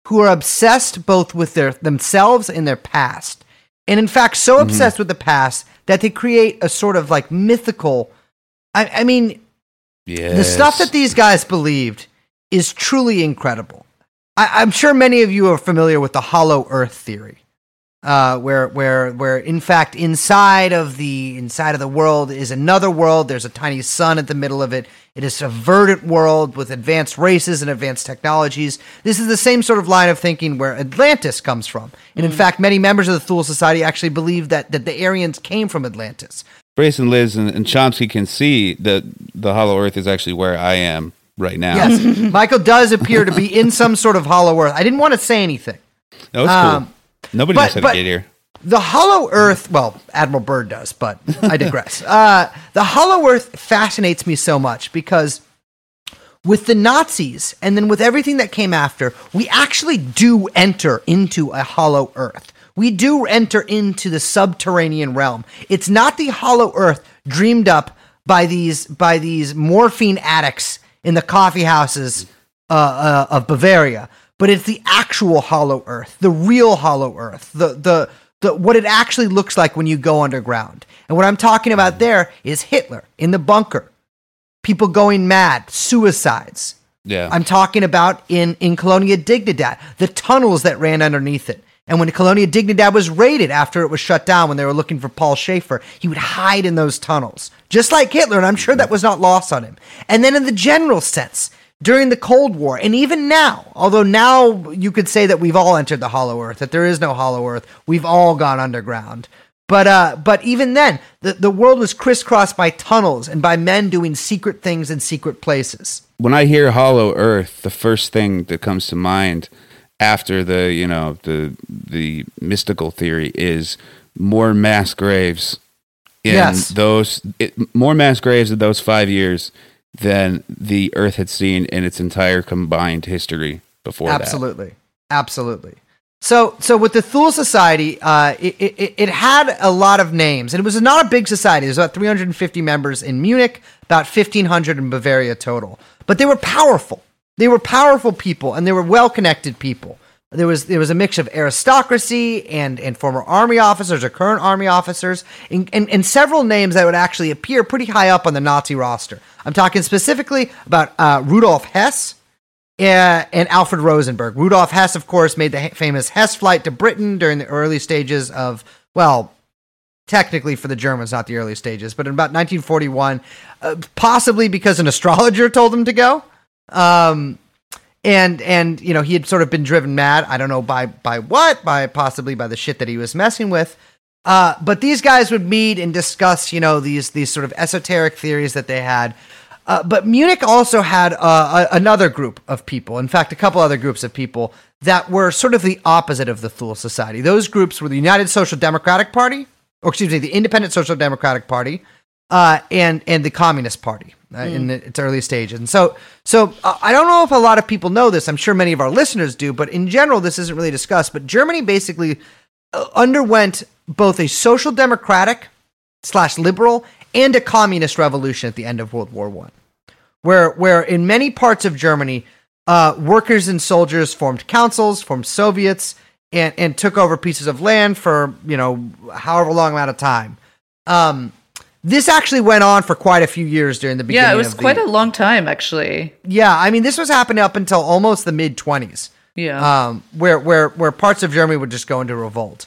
who are obsessed both with their themselves and their past, and in fact, so obsessed with the past that they create a sort of like mythical. I, I mean, Yeah, the stuff that these guys believed is truly incredible. I, I'm sure many of you are familiar with the Hollow Earth theory, uh, where where where in fact inside of the inside of the world is another world. There's a tiny sun at the middle of it. It is a verdant world with advanced races and advanced technologies. This is the same sort of line of thinking where Atlantis comes from. And in fact, many members of the Thule Society actually believe that, that the Aryans came from Atlantis. Brace and Liz and, and Chomsky can see that the Hollow Earth is actually where I am right now. Yes, Michael does appear to be in some sort of hollow earth. I didn't want to say anything. no, it's Um, cool. Nobody but- knows how but- to get here. The hollow earth, well, Admiral Byrd does, but I digress. uh, the hollow earth fascinates me so much because with the Nazis and then with everything that came after, we actually do enter into a hollow earth. We do enter into the subterranean realm. It's not the hollow earth dreamed up by these by these morphine addicts in the coffee houses uh, uh, of Bavaria, but it's the actual hollow earth, the real hollow earth, the the the what it actually looks like when you go underground. And what I'm talking about there is Hitler in the bunker, people going mad, suicides. Yeah. I'm talking about in in Colonia Dignidad, the tunnels that ran underneath it. And when Colonia Dignidad was raided after it was shut down, when they were looking for Paul Schaefer, he would hide in those tunnels, just like Hitler. And I'm sure that was not lost on him. And then, in the general sense, during the Cold War, and even now, although now you could say that we've all entered the Hollow Earth, that there is no Hollow Earth, we've all gone underground. But uh, but even then, the, the world was crisscrossed by tunnels and by men doing secret things in secret places. When I hear Hollow Earth, the first thing that comes to mind after the you know the the mystical theory is more mass graves in Yes. those it, more mass graves in those five years than the Earth had seen in its entire combined history before that. Absolutely, absolutely. So, so with the Thule Society, uh, it, it, it had a lot of names, and it was not a big society. There's about 350 members in Munich, about 1,500 in Bavaria total. But they were powerful. They were powerful people, and they were well-connected people. There was there was a mix of aristocracy and and former army officers or current army officers, and, and, and several names that would actually appear pretty high up on the Nazi roster. I'm talking specifically about uh, Rudolf Hess, uh, and Alfred Rosenberg. Rudolf Hess, of course, made the famous Hess flight to Britain during the early stages of, well, technically for the Germans, not the early stages, but in about 1941, uh, possibly because an astrologer told him to go. Um, and and you know he had sort of been driven mad. I don't know by by what, by possibly by the shit that he was messing with. Uh, but these guys would meet and discuss, you know, these these sort of esoteric theories that they had. Uh, but Munich also had uh, a, another group of people. In fact, a couple other groups of people that were sort of the opposite of the Thule Society. Those groups were the United Social Democratic Party, or excuse me, the Independent Social Democratic Party, uh, and and the Communist Party uh, in its early stages. And so, so uh, I don't know if a lot of people know this. I'm sure many of our listeners do, but in general, this isn't really discussed. But Germany basically uh, underwent both a social democratic slash liberal and a communist revolution at the end of World War One, where where in many parts of Germany, uh, workers and soldiers formed councils, formed Soviets, and and took over pieces of land for you know however long amount of time. Um, this actually went on for quite a few years during the beginning. Yeah, it was of the- quite a long time actually. yeah. I mean, this was happening up until almost the mid twenties Yeah. um, where where where parts of Germany would just go into revolt.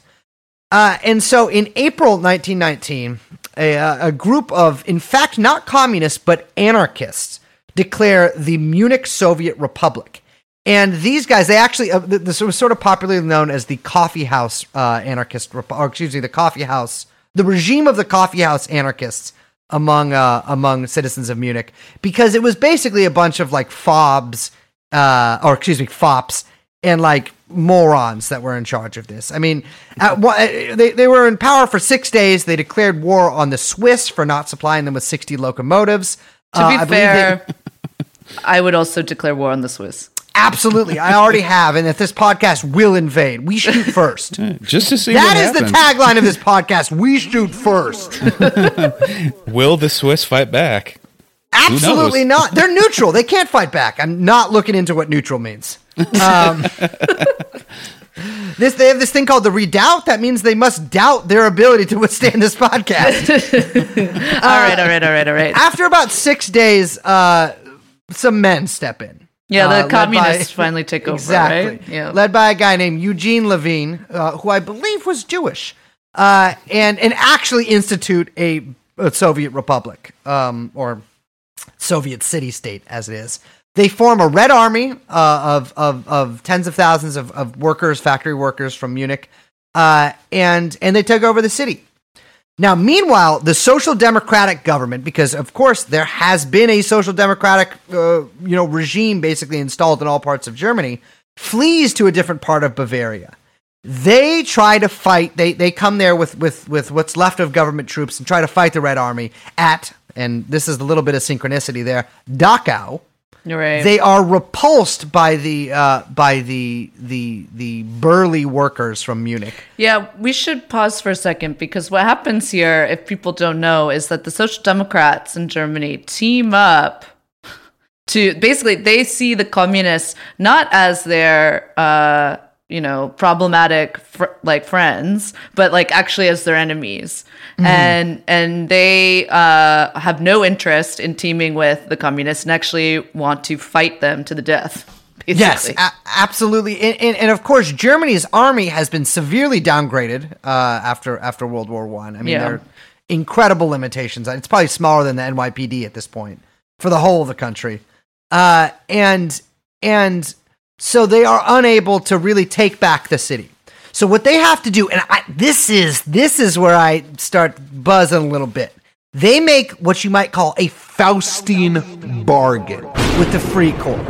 Uh, and so in April 1919, a, a group of, in fact, not communists but anarchists, declare the Munich Soviet Republic. And these guys, they actually, uh, this was sort of popularly known as the Coffee House uh, anarchist, or excuse me, the Coffee House, the regime of the coffeehouse anarchists among uh, among citizens of Munich, because it was basically a bunch of like fobs, uh, or excuse me, fops, and like morons that were in charge of this. I mean, at one, they they were in power for six days. They declared war on the Swiss for not supplying them with sixty locomotives. to Uh, be I believe they- fair, I would also declare war on the Swiss. Absolutely. I already have, and that this podcast will invade. We shoot first. Just to see That what is the tagline of this podcast. We shoot first. Will the Swiss fight back? Absolutely not. They're neutral. They can't fight back. I'm not looking into what neutral means. Um, this they have this thing called the redoubt. That means they must doubt their ability to withstand this podcast. all right, all right, all right, all right. After about six days, uh, some men step in. Yeah, Uh, the by- communists finally take over, exactly. right? Yeah. Led by a guy named Eugene Levine, uh, who I believe was Jewish, uh, and and actually institute a, a Soviet republic, um, or Soviet city state as it is. They form a Red Army uh, of, of of tens of thousands of, of workers, factory workers from Munich, uh, and and they took over the city. Now, meanwhile, the social democratic government, because of course there has been a social democratic, uh, you know, regime basically installed in all parts of Germany, flees to a different part of Bavaria. They try to fight. They they come there with with with what's left of government troops and try to fight the Red Army at. And this is a little bit of synchronicity there. Dachau. Right. They are repulsed by the uh, by the the the burly workers from Munich. Yeah, we should pause for a second because what happens here, if people don't know, is that the Social Democrats in Germany team up to basically they see the communists not as their uh, you know problematic fr- like friends, but like actually as their enemies, and and they uh, have no interest in teaming with the communists and actually want to fight them to the death. Yes, a- absolutely, and, and, and of course, Germany's army has been severely downgraded uh, after after World War One. I. I mean, Yeah. there are incredible limitations. It's probably smaller than the NYPD at this point for the whole of the country, uh, and and so they are unable to really take back the city. So what they have to do, and I, this is this is where I start buzzing a little bit. They make what you might call a Faustian bargain with the Free Corps.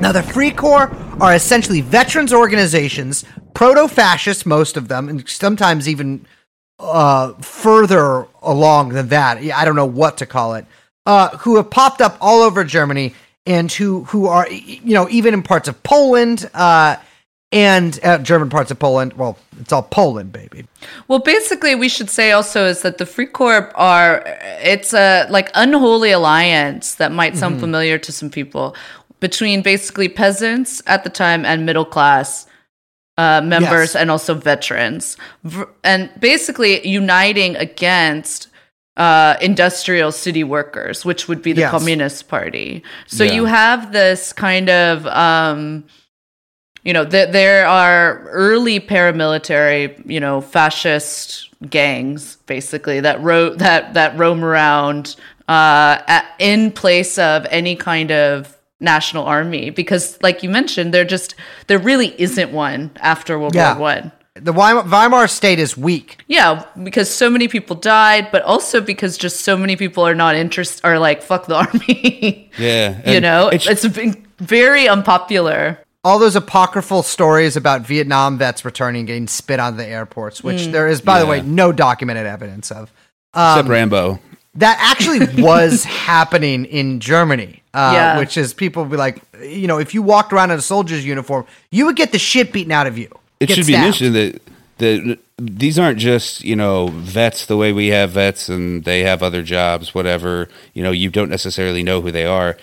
Now, the Free Corps are essentially veterans organizations, proto fascist, most of them, and sometimes even uh, further along than that. I don't know what to call it, uh, who have popped up all over Germany and who, who are, you know, even in parts of Poland uh, and uh, German parts of Poland. Well, it's all Poland, baby. Well, basically, we should say also is that the Free Corps are it's a like unholy alliance that might sound familiar to some people between basically peasants at the time and middle class uh, members Yes. and also veterans, V- and basically uniting against. Uh, industrial city workers, which would be the Yes. Communist Party. So Yeah. you have this kind of um, you know, th- there are early paramilitary, you know, fascist gangs basically that ro- that that roam around uh, at, in place of any kind of national army because, like you mentioned, there just there really isn't one after World Yeah. War One. The Weimar, Weimar state is weak. Yeah, because so many people died, but also because just so many people are not interested, are like, fuck the army. Yeah, you know, it's- it's been very unpopular. All those apocryphal stories about Vietnam vets returning getting spit on the airports, which there is, by the way, no documented evidence of. Except Rambo. That actually was happening in Germany, uh, Yeah. which is people be like, you know, if you walked around in a soldier's uniform, you would get the shit beaten out of you. It Get should be stabbed. mentioned that that these aren't just you know vets the way we have vets and they have other jobs, whatever. You know, you don't necessarily know who they are.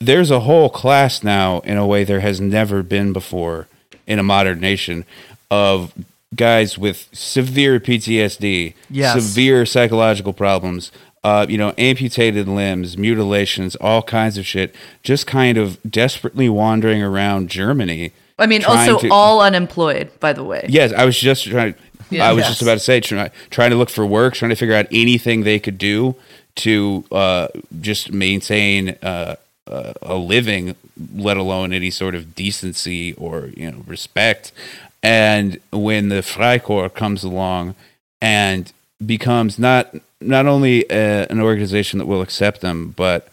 There's a whole class now in a way there has never been before in a modern nation of guys with severe PTSD, Yes. severe psychological problems, uh, you know, amputated limbs, mutilations, all kinds of shit, just kind of desperately wandering around Germany. I mean, also to- all unemployed, by the way. Yes, I was just trying. Yeah. I was Yes. just about to say, try, trying to look for work, trying to figure out anything they could do to uh, just maintain uh, uh, a living, let alone any sort of decency or you know respect. And when the Freikorps comes along and becomes not not only uh an organization that will accept them, but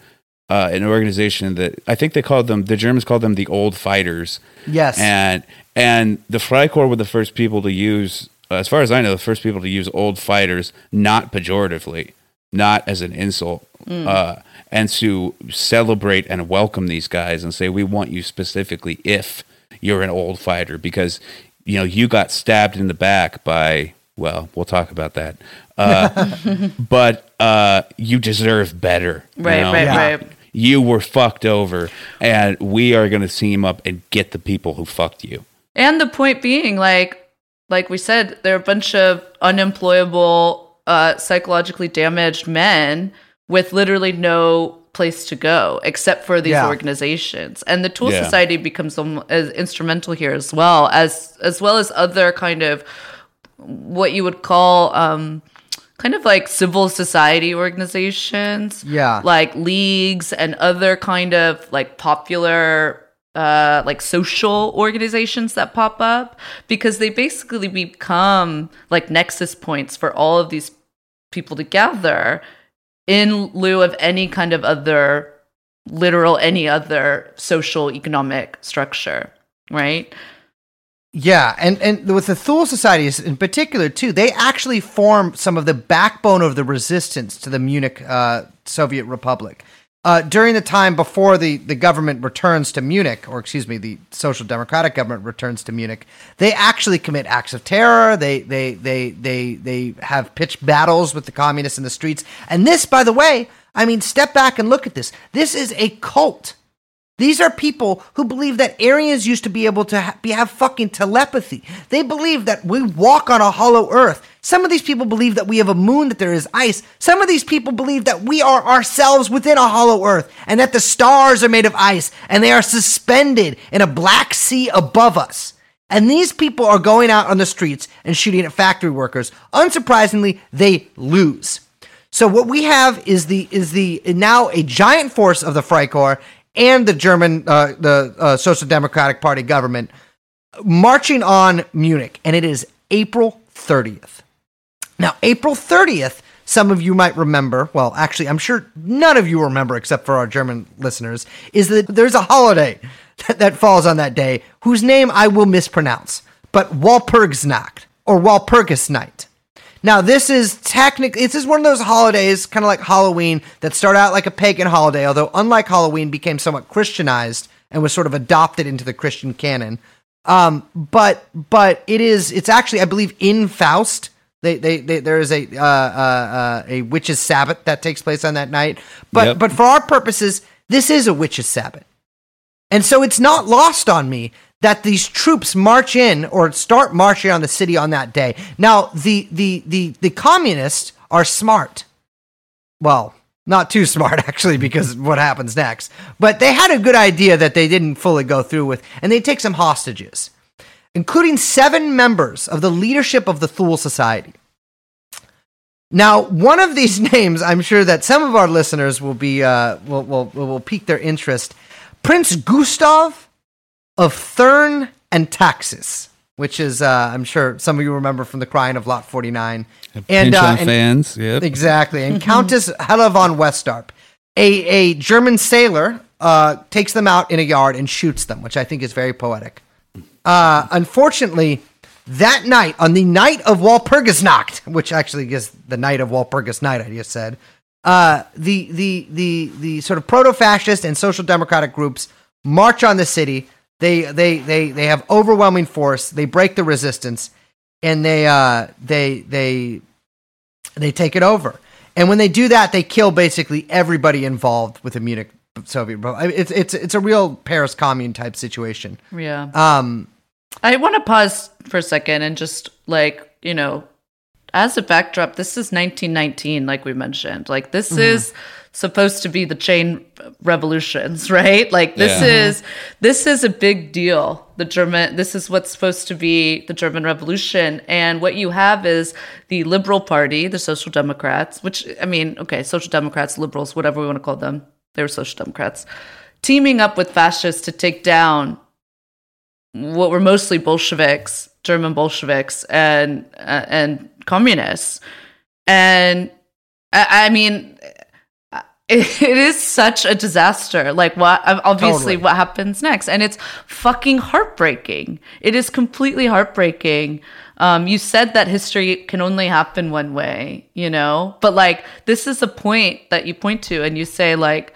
uh, an organization that I think they called them. The Germans called them the Old Fighters Yes. and and the Freikorps were the first people to use, uh, as far as I know, the first people to use old fighters, not pejoratively, not as an insult, uh, and to celebrate and welcome these guys and say, "We want you specifically if you're an old fighter because you know you got stabbed in the back by." Well, we'll talk about that. Uh, but uh, you deserve better. you Right, know? right, Yeah. right. you were fucked over and we are going to team up and get the people who fucked you And the point being, like, like we said, there are a bunch of unemployable, uh, psychologically damaged men with literally no place to go except for these Yeah. organizations. And the Thule Yeah. Society becomes um, as instrumental here as well as as well as other kind of what you would call um, kind of like civil society organizations Yeah. like leagues and other kind of like popular uh like social organizations that pop up because they basically become like nexus points for all of these people to gather in lieu of any kind of other literal any other social economic structure right Yeah, and, and with the Thule societies in particular too, they actually form some of the backbone of the resistance to the Munich uh, Soviet Republic. Uh, during the time before the, the government returns to Munich, or excuse me, the social democratic government returns to Munich, they actually commit acts of terror. They they they they they have pitched battles with the communists in the streets. And this, by the way, I mean, step back and look at this. This is a cult. These are people who believe that Aryans used to be able to ha- be, have fucking telepathy. They believe that we walk on a hollow earth. Some of these people believe that we have a moon, that there is ice. Some of these people believe that we are ourselves within a hollow earth and that the stars are made of ice and they are suspended in a black sea above us. And these people are going out on the streets and shooting at factory workers. Unsurprisingly, they lose. So what we have is the is the now a giant force of the Freikorps and the German uh, the uh, Social Democratic Party government marching on Munich, and it is April 30th. Now, April 30th, some of you might remember. Well, actually, I'm sure none of you remember except for our German listeners. Is that there's a holiday that, that falls on that day whose name I will mispronounce, but Walpurgisnacht or Walpurgisnight. Now, this is technically, this is one of those holidays, kind of like Halloween, that start out like a pagan holiday, although unlike Halloween, became somewhat Christianized and was sort of adopted into the Christian canon. Um, but but it is, it's actually, I believe, in Faust. They, they, they there is a uh, uh, uh, a witches' Sabbath that takes place on that night. But Yep. but for our purposes, this is a witches' Sabbath. And so it's not lost on me that these troops march in or start marching on the city on that day. Now, the the the the communists are smart. Well, not too smart actually because what happens next. But they had a good idea that they didn't fully go through with and they take some hostages, including seven members of the leadership of the Thule Society. Now, one of these names, I'm sure that some of our listeners will be uh, will, will will pique their interest. Prince Gustav of Thurn and Taxis, which is uh, I'm sure some of you remember from the Crying of Lot 49, and Pinch uh, and- fans. Yep. Exactly. And Countess Hella von Westarp, a, a German sailor, uh, takes them out in a yard and shoots them, which I think is very poetic. Uh, unfortunately, that night, on the night of Walpurgisnacht, which actually is the night of Walpurgisnight, I just said, uh, the, the, the, the sort of proto fascist and social democratic groups march on the city. They, they, they, they have overwhelming force. They break the resistance and they, uh, they, they, they take it over. And when they do that, they kill basically everybody involved with the Munich Soviet. It's it's it's a real Paris Commune type situation. Yeah. Um, I want to pause for a second and just like, you know, as a backdrop, this is 1919, like we mentioned. Like, this mm-hmm. is supposed to be the chain revolutions, right? Like, this Yeah. is this is a big deal. The German, this is what's supposed to be the German Revolution, and what you have is the Liberal Party, the Social Democrats, which I mean, okay, Social Democrats, liberals, whatever we want to call them, they were Social Democrats, teaming up with fascists to take down what were mostly Bolsheviks, German Bolsheviks, and uh, and communists. And I, I mean, it, it is such a disaster. Like what? Obviously, Totally. what happens next? And it's fucking heartbreaking. It is completely heartbreaking. Um, you said that history can only happen one way, you know, but like this is a point that you point to, and you say like.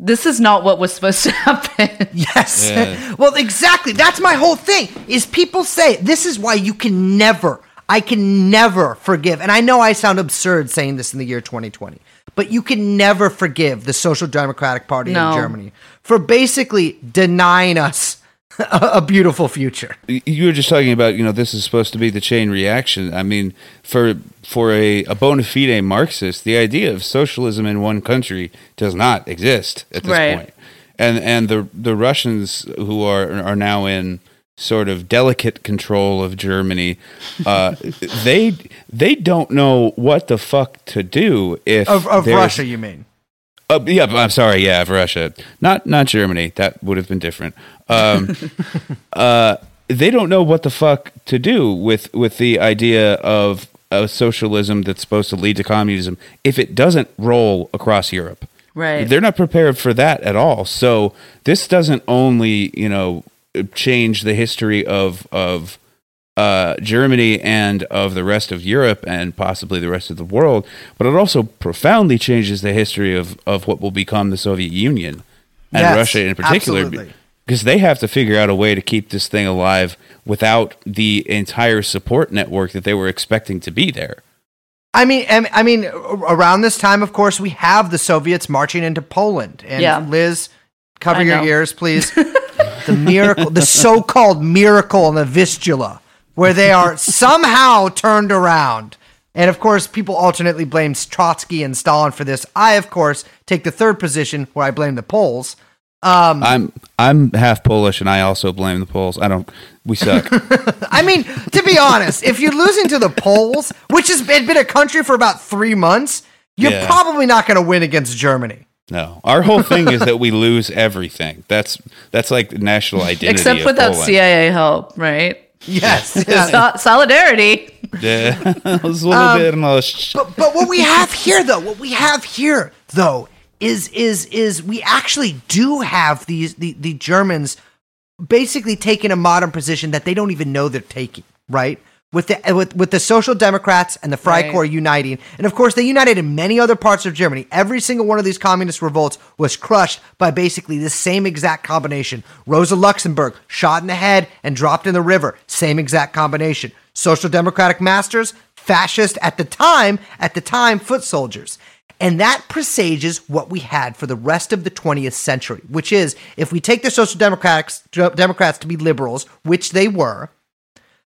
This is not what was supposed to happen. Yes. Yeah. well, exactly. That's my whole thing. Is people say this is why you can never, I can never forgive. And I know I sound absurd saying this in the year 2020, but you can never forgive the Social Democratic Party No. in Germany for basically denying us a, a beautiful future. you were just talking about you know this is supposed to be the chain reaction i mean for for a, a bona fide marxist the idea of socialism in one country does not exist at this Right. point and and the the russians who are are now in sort of delicate control of germany uh they they don't know what the fuck to do if Of, of Russia, you mean? Oh, yeah, I'm sorry. Yeah, of Russia, not not Germany. That would have been different. Um, uh, they don't know what the fuck to do with with the idea of a socialism that's supposed to lead to communism if it doesn't roll across Europe. Right. They're not prepared for that at all. So this doesn't only you know change the history of of uh, Germany and of the rest of Europe and possibly the rest of the world, but it also profoundly changes the history of, of what will become the Soviet Union and Yes, Russia in particular. absolutely. Because they have to figure out a way to keep this thing alive without the entire support network that they were expecting to be there. I mean, I I mean, around this time, of course, we have the Soviets marching into Poland. And Yeah. Liz, cover I your know. ears, please. the miracle, the so-called miracle in the Vistula. where they are somehow turned around. And of course, people alternately blame Trotsky and Stalin for this. I, of course, take the third position where I blame the Poles. Um, I'm I'm half Polish, and I also blame the Poles. I don't. We suck. I mean, to be honest, if you're losing to the Poles, which has been, been a country for about three months, you're Yeah. probably not going to win against Germany. no, our whole thing is that we lose everything. That's that's like national identity. Except without Poland. CIA help, right? Yes. yeah. So- solidarity. Yeah, it was a little Um, bit but but what we have here though what we have here though is is is we actually do have these the, the germans basically taking a modern position that they don't even know they're taking right? With the uh, with, with the social democrats and the freikorps Right. uniting. And of course they united in many other parts of germany. Every single one of these communist revolts was crushed by basically the same exact combination. Rosa luxemburg shot in the head and dropped in the river. Same exact combination. Social democratic masters fascist at the time at the time foot soldiers and that presages what we had for the rest of the 20th century which is if we take the social democrats democrats to be liberals which they were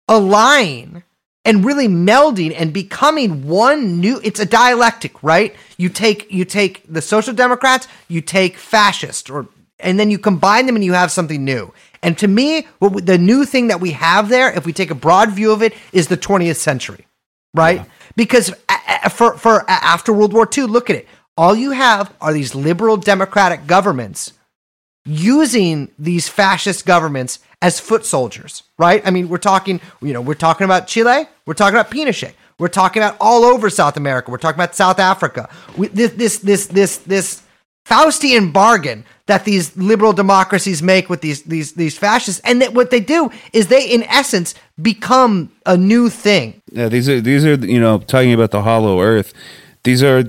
align and really melding and becoming one new it's a dialectic right? You take you take the social democrats you take fascist or and then you combine them and you have something new. And to me what the new thing that we have there if we take a broad view of it is the 20th century right because a- a- for for uh, after world war ii look at it all you have are these liberal democratic governments using these fascist governments as foot soldiers, right? I mean, we're talking, you know, we're talking about Chile, we're talking about Pinochet, we're talking about all over South America, we're talking about South Africa. We, this, this, this, this, this Faustian bargain that these liberal democracies make with these these these fascists, and that what they do is they, in essence, become a new thing. Yeah, these are these are you know talking about the hollow earth. These are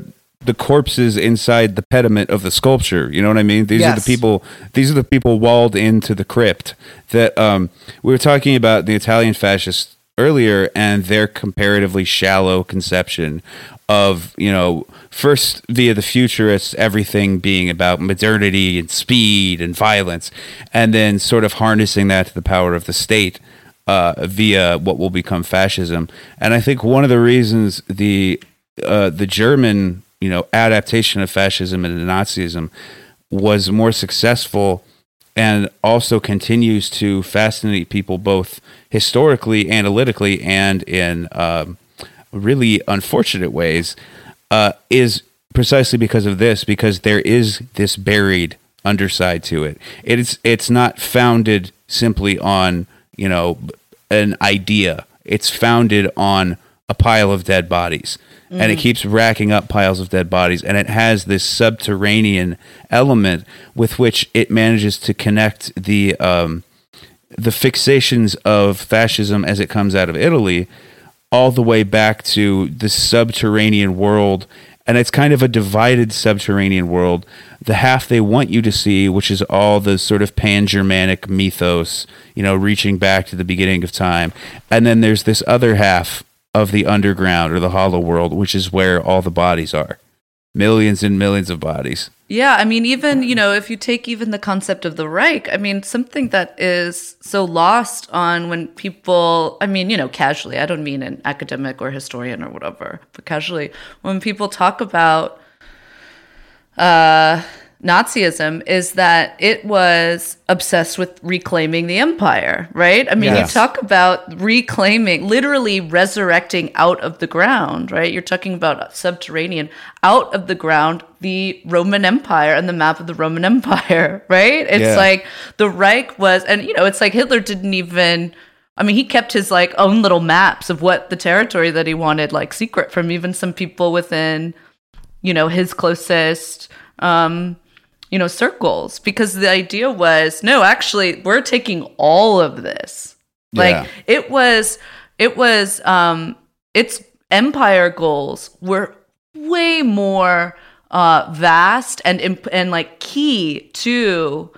the corpses inside the pediment of the sculpture. You know what I mean? These are the people. These are the people walled into the crypt. That um, we were talking about the Italian fascists earlier and their comparatively shallow conception of you know first via the futurists everything being about modernity and speed and violence and then sort of harnessing that to the power of the state uh, via what will become fascism. And I think one of the reasons the uh, the German you know adaptation of fascism and Nazism was more successful and also continues to fascinate people both historically, analytically, and in um, really unfortunate ways uh, is precisely because of this, because there is this buried underside to it. It's it's not founded simply on you know an idea. It's founded on a pile of dead bodies, and it keeps racking up piles of dead bodies, and it has this subterranean element with which it manages to connect the um, the fixations of fascism as it comes out of Italy all the way back to the subterranean world and it's kind of a divided subterranean world. The half they want you to see which is all the sort of pan-germanic mythos you know reaching back to the beginning of time. And then there's this other half of the underground or the hollow world which is where all the bodies are. Millions and millions of bodies Yeah, I mean, even, you know, if you take even the concept of the Reich, I mean, something that is so lost on when people, I mean, you know, casually, I don't mean an academic or historian or whatever, but casually, when people talk about uh, Nazism, is that it was obsessed with reclaiming the empire, right? I mean, Yes. you talk about reclaiming, literally resurrecting out of the ground, right? You're talking about subterranean, out of the ground, the Roman Empire and the map of the Roman Empire, right? It's Yeah. like the Reich was, and you know, it's like Hitler didn't even. I mean, he kept his like own little maps of what the territory that he wanted, like secret from even some people within, you know, his closest, um, you know, circles. Because the idea was, no, actually, we're taking all of this. Like Yeah. it was, it was, um, its empire goals were way more uh, vast and and like key to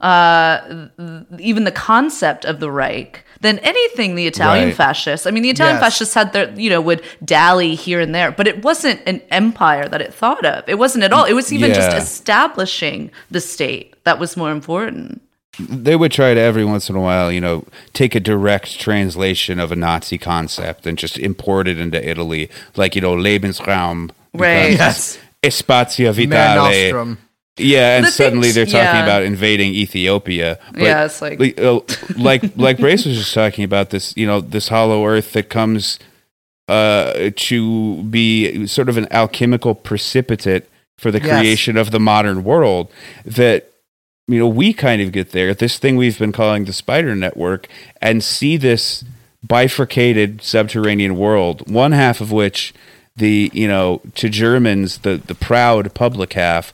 uh, th- even the concept of the Reich than anything the Italian Right. fascists. I mean, the Italian Yes. fascists had their, you know, would dally here and there, but it wasn't an empire that it thought of. It wasn't at all. It was even just establishing the state that was more important. they would try to every once in a while, you know, take a direct translation of a Nazi concept and just import it into Italy, like you know, Lebensraum, Right. becomes Spazio Mare Vitale. Yeah, and The suddenly things- they're talking yeah. about invading Ethiopia. But Yeah, it's like- like uh, like like Brace was just talking about this, you know, this hollow earth that comes uh to be sort of an alchemical precipitate for the Yes. creation of the modern world that you know we kind of get there this thing we've been calling the spider network and see this bifurcated subterranean world one half of which the you know to germans the the proud public half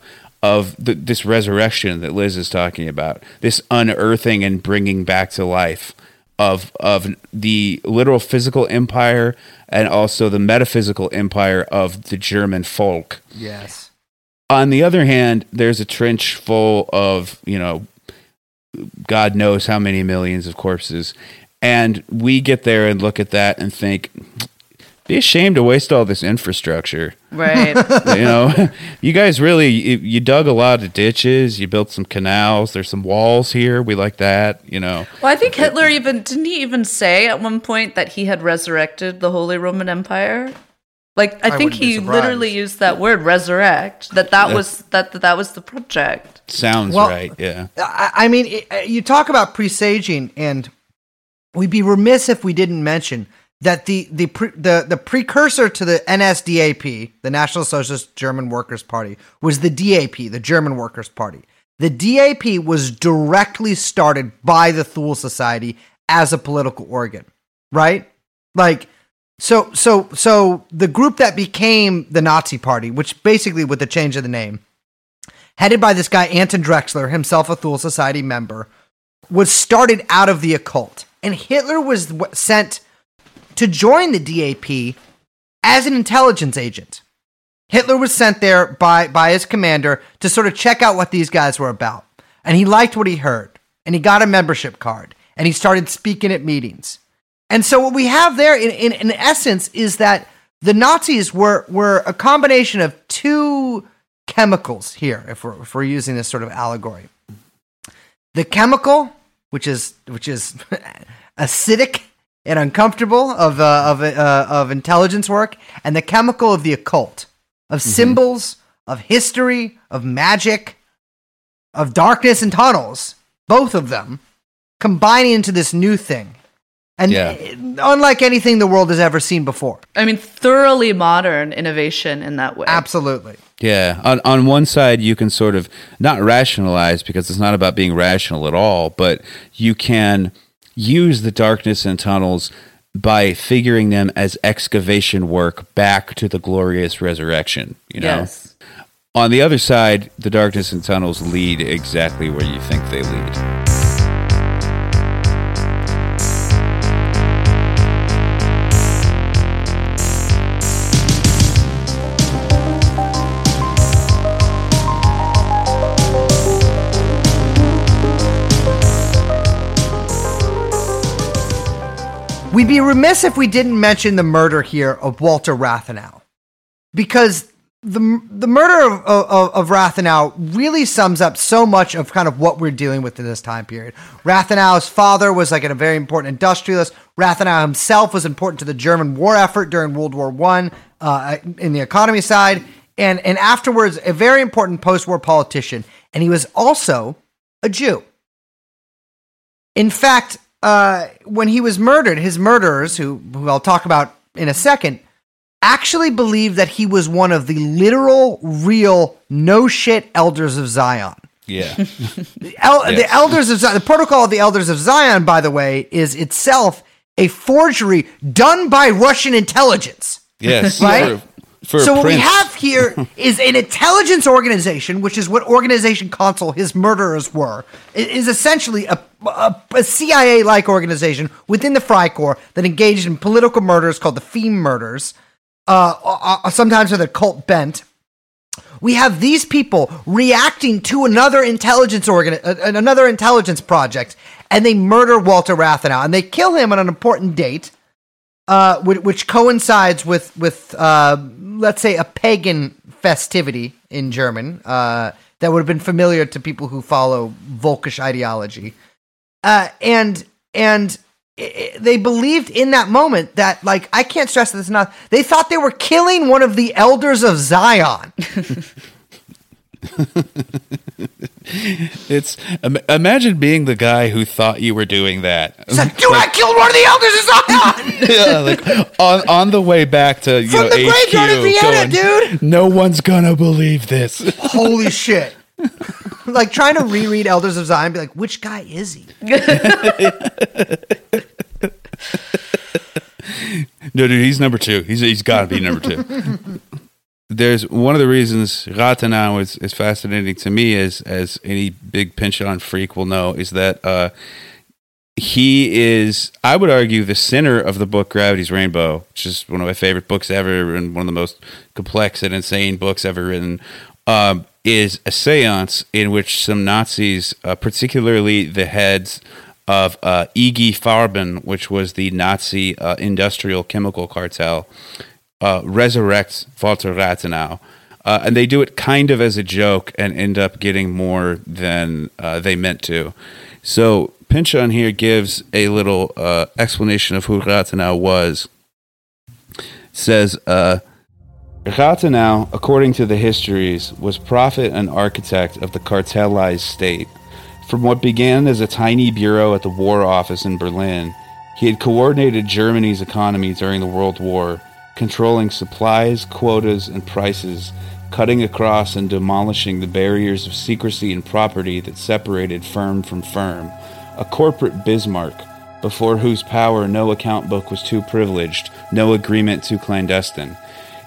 of the, this resurrection that liz is talking about this unearthing and bringing back to life of of the literal physical empire and also the metaphysical empire of the german folk Yes. on the other hand, there's a trench full of, you know, God knows how many millions of corpses. And we get there and look at that and think, be ashamed to waste all this infrastructure. Right. You know, you guys really, you, you dug a lot of ditches, you built some canals, there's some walls here. We like that, you know. Well, I think Hitler even didn't he even say at one point that he had resurrected the Holy Roman Empire. Like I, I think he literally used that word resurrect. That that Yeah. was that that was the project. Sounds Well- right, yeah. I, I mean, it, uh, you talk about presaging, and we'd be remiss if we didn't mention that the the pre, the the precursor to the NSDAP, the National Socialist German Workers' Party, was the DAP, the German Workers' Party. The DAP was directly started by the Thule Society as a political organ, right? Like so so so the group that became the Nazi Party, which basically with the change of the name, headed by this guy Anton Drexler, himself a Thule Society member, was started out of the occult, and Hitler was sent to join the DAP as an intelligence agent. Hitler was sent there by by his commander to sort of check out what these guys were about, and he liked what he heard, and he got a membership card, and he started speaking at meetings. And so what we have there, in, in, in essence, is that the Nazis were were a combination of two chemicals here, if we're, if we're using this sort of allegory. The chemical, which is which is acidic and uncomfortable of uh, of uh, of intelligence work, and the chemical of the occult, of symbols, of history, of magic, of darkness and tunnels. Both of them combining into this new thing, and Yeah. uh, unlike anything the world has ever seen before. I mean, thoroughly modern innovation in that way. Absolutely. Yeah, on on one side you can sort of not rationalize because it's not about being rational at all, but you can use the darkness and tunnels by figuring them as excavation work back to the glorious resurrection, you know. Yes. On the other side, the darkness and tunnels lead exactly where you think they lead. We'd be remiss if we didn't mention the murder here of Walter Rathenau, because the the murder of, of, of Rathenau really sums up so much of kind of what we're dealing with in this time period. Rathenau's father was like a very important industrialist. Rathenau himself was important to the German war effort during World War One uh, in the economy side, and and afterwards a very important post-war politician. And he was also a Jew. In fact, uh, when he was murdered, his murderers, who, who I'll talk about in a second, actually believed that he was one of the literal, real, no shit elders of Zion. Yeah. The, el- Yes. the elders of Zion, the protocol of the elders of Zion, by the way, is itself a forgery done by Russian intelligence. yes. Right? So a what we have here is an intelligence organization, which is what Organization Consul his murderers were. It is essentially a, a, a CIA-like organization within the Freikorps that engaged in political murders called the Feme murders, uh, uh, uh, sometimes with a cult bent. We have these people reacting to another intelligence organ, uh, another intelligence project, and they murder Walter Rathenau, and they kill him on an important date uh, which, coincides with with uh, let's say a pagan festivity in German uh, that would have been familiar to people who follow Volkish ideology. Uh, and and they believed in that moment that like I can't stress this enough. They thought they were killing one of the elders of Zion. It's im- imagine being the guy who thought you were doing that. It's like, dude, I killed one of the elders of Zion. yeah, like on on the way back to you From know the graveyard of Vienna, going, dude. No one's gonna believe this. Holy shit. like trying to reread Elders of Zion, be like, which guy is he? No, dude, he's number two. He's he's got to be number two. There's one of the reasons Rathenau is, is fascinating to me, as as any big Pynchon freak will know, is that uh, he is, I would argue, the center of the book Gravity's Rainbow, which is one of my favorite books ever and one of the most complex and insane books ever written. Um, is a seance in which some Nazis, uh, particularly the heads of uh, IG Farben, which was the Nazi uh, industrial chemical cartel, uh, resurrect Walter Rathenau. Uh, and they do it kind of as a joke and end up getting more than uh, they meant to. So Pynchon here gives a little uh, explanation of who Rathenau was. Says, uh, Rathenau, according to the histories, was prophet and architect of the cartelized state. From what began as a tiny bureau at the War Office in Berlin, he had coordinated Germany's economy during the World War, controlling supplies, quotas, and prices, cutting across and demolishing the barriers of secrecy and property that separated firm from firm. A corporate Bismarck, before whose power no account book was too privileged, no agreement too clandestine.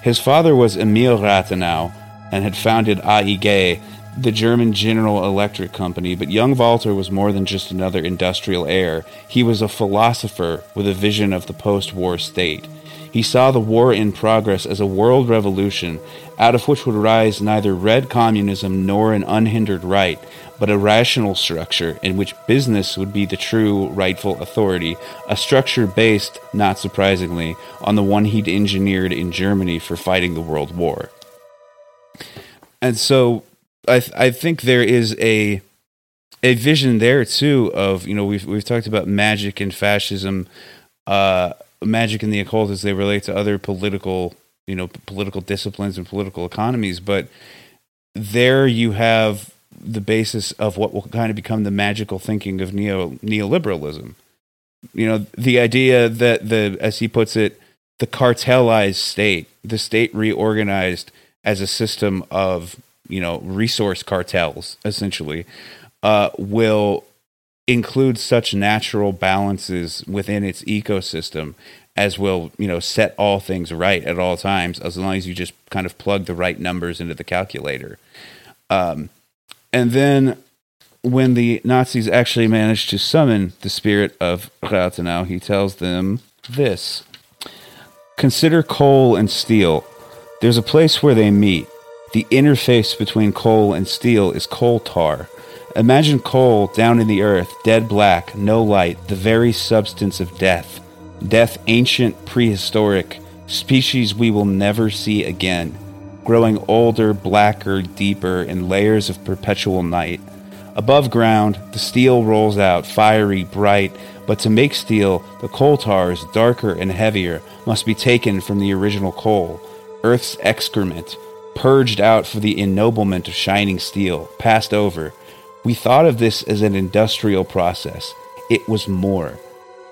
His father was Emil Rathenau and had founded AEG, the German General Electric Company, but young Walter was more than just another industrial heir. He was a philosopher with a vision of the post war state. He saw the war in progress as a world revolution, out of which would rise neither red communism nor an unhindered right, but a rational structure in which business would be the true rightful authority, a structure based, not surprisingly, on the one he'd engineered in Germany for fighting the World War. And so I th- I think there is a a vision there too of you know we've we've talked about magic and fascism, uh, magic and the occult as they relate to other political you know political disciplines and political economies, but there you have the basis of what will kind of become the magical thinking of neo neoliberalism. You know the idea that the as he puts it, the cartelized state, the state reorganized as a system of you know resource cartels essentially uh, will include such natural balances within its ecosystem as will you know set all things right at all times as long as you just kind of plug the right numbers into the calculator. Um, and then when the nazis actually manage to summon the spirit of rathenau he tells them this consider coal and steel. There's a place where they meet. The interface between coal and steel is coal tar. Imagine coal down in the earth, dead black, no light, the very substance of death. Death ancient, prehistoric, species we will never see again, growing older, blacker, deeper, in layers of perpetual night. Above ground, the steel rolls out, fiery, bright, but to make steel, the coal tars, darker and heavier, must be taken from the original coal, Earth's excrement, purged out for the ennoblement of shining steel, passed over. We thought of this as an industrial process. It was more.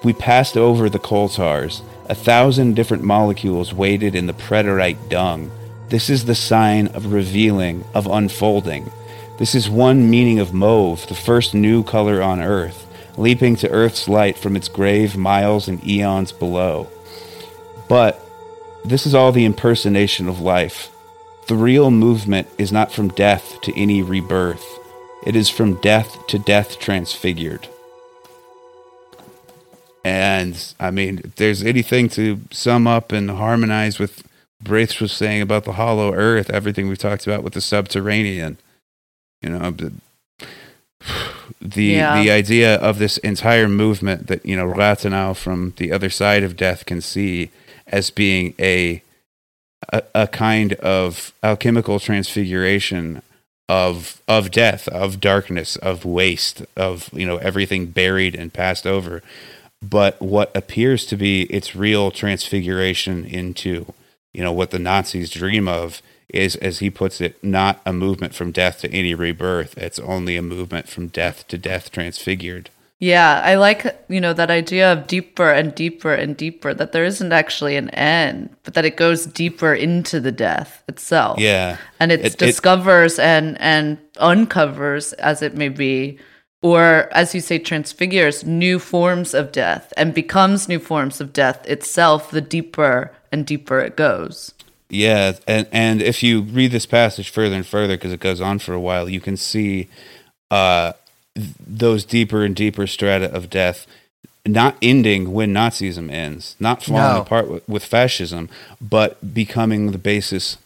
We passed over the coal tars. A thousand different molecules waited in the preterite dung. This is the sign of revealing, of unfolding. This is one meaning of mauve, the first new color on Earth, leaping to Earth's light from its grave miles and eons below. But this is all the impersonation of life. The real movement is not from death to any rebirth. It is from death to death transfigured. And I mean, if there's anything to sum up and harmonize with Brace's was saying about the hollow earth, everything we've talked about with the subterranean. You know, the the, Yeah. the idea of this entire movement that, you know, Rathenau from the other side of death can see as being a a, a kind of alchemical transfiguration of of death, of darkness, of waste, of you know everything buried and passed over. But what appears to be its real transfiguration into you know what the Nazis dream of is, as he puts it, not a movement from death to any rebirth. It's only a movement from death to death transfigured. Yeah, I like, you know, that idea of deeper and deeper and deeper, that there isn't actually an end, but that it goes deeper into the death itself. Yeah. And it, It- it- discovers and and uncovers, as it may be, or as you say, transfigures new forms of death and becomes new forms of death itself, the deeper and deeper it goes. Yeah, and and if you read this passage further and further, because it goes on for a while, you can see uh, those deeper and deeper strata of death not ending when Nazism ends, not falling No. apart with, with fascism, but becoming the basis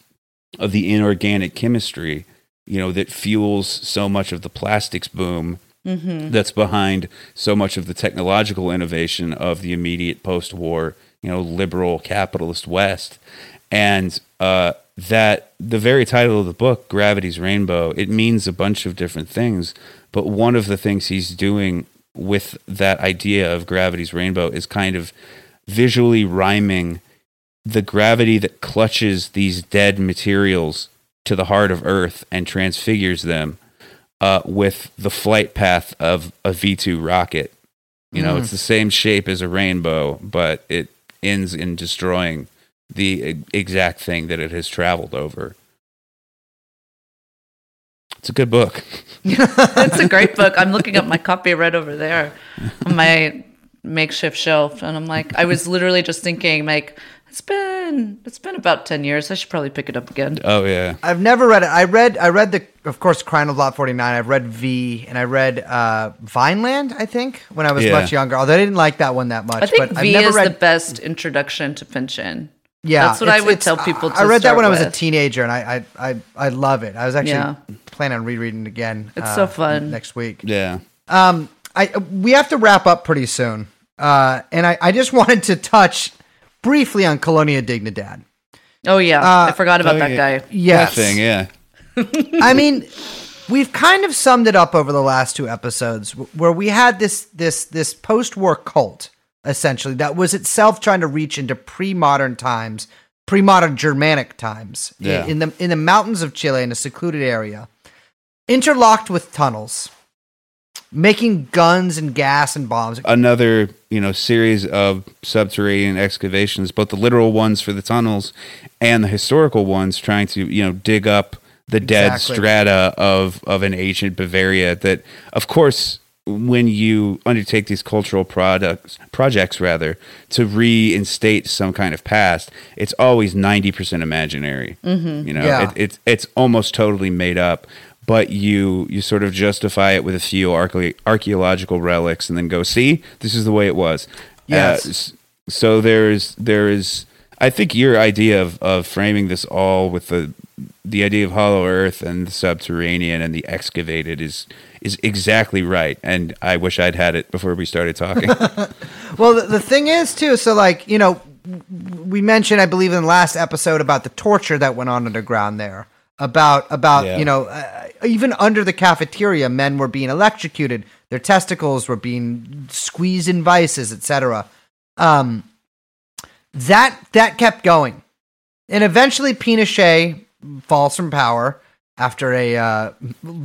of the inorganic chemistry, you know, that fuels so much of the plastics boom that's behind so much of the technological innovation of the immediate post-war, you know, liberal capitalist West, and uh, that the very title of the book, "Gravity's Rainbow," it means a bunch of different things, but one of the things he's doing with that idea of gravity's rainbow is kind of visually rhyming the gravity that clutches these dead materials to the heart of Earth and transfigures them uh, with the flight path of a V 2 rocket. You know, it's the same shape as a rainbow, but it ends in destroying the exact thing that it has traveled over. It's a good book. it's a great book. I'm looking at my copy right over there on my makeshift shelf, and I'm like, I was literally just thinking, like, it's been it's been about ten years. I should probably pick it up again. Oh, yeah. I've never read it. I read I read the of course Crying of Lot 49. I've read V and I read uh Vineland, I think, when I was Yeah. much younger. Although I didn't like that one that much. I think but V I've never is read the best introduction to Pynchon. Yeah, That's what I would tell people to. I to read that start when I was a teenager, and I I I, I love it. I was actually Yeah. planning on rereading it again. uh, It's so fun. next week. Yeah. Um, I we have to wrap up pretty soon. Uh, and I I just wanted to touch briefly on Colonia Dignidad. Oh yeah, Uh, I forgot about oh, that yeah. guy. Yes, That thing, yeah. I mean, we've kind of summed it up over the last two episodes, where we had this this this post-war cult essentially that was itself trying to reach into pre-modern times, pre-modern Germanic times, Yeah. in the in the mountains of Chile in a secluded area, interlocked with tunnels, making guns and gas and bombs. another you know series of subterranean excavations both the literal ones for the tunnels and the historical ones trying to you know dig up the dead Exactly. strata of of an ancient bavaria that of course when you undertake these cultural products projects rather to reinstate some kind of past it's always 90% imaginary you know Yeah. it, it's it's almost totally made up but you you sort of justify it with a few archae- archaeological relics and then go see this is the way it was Yes. Uh, so there's there is i think your idea of of framing this all with the the idea of hollow earth and the subterranean and the excavated is is exactly right and i wish i'd had it before we started talking Well, the, the thing is too. So, like you know, we mentioned, I believe, in the last episode about the torture that went on underground there. About about Yeah. you know, uh, even under the cafeteria, men were being electrocuted. Their testicles were being squeezed in vices, etc. Um, that that kept going, and eventually Pinochet falls from power after a uh,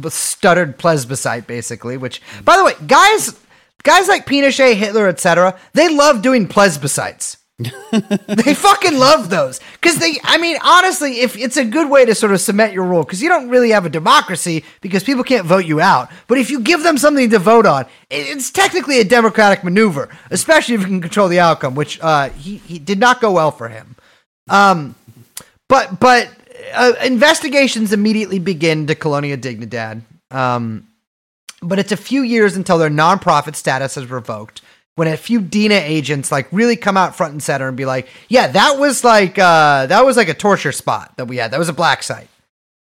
stuttered plebiscite, basically. Which, by the way, guys, guys like Pinochet, Hitler, etc., they love doing plebiscites. they fucking love those because they. I mean, honestly, if it's a good way to sort of cement your rule, because you don't really have a democracy because people can't vote you out. But if you give them something to vote on, it's technically a democratic maneuver, especially if you can control the outcome, which uh, he he did not go well for him. Um, but but uh, investigations immediately begin to Colonia Dignidad. Um, but it's a few years until their nonprofit status is revoked. When a few DINA agents like really come out front and center and be like, "Yeah, that was like uh, that was like a torture spot that we had. That was a black site."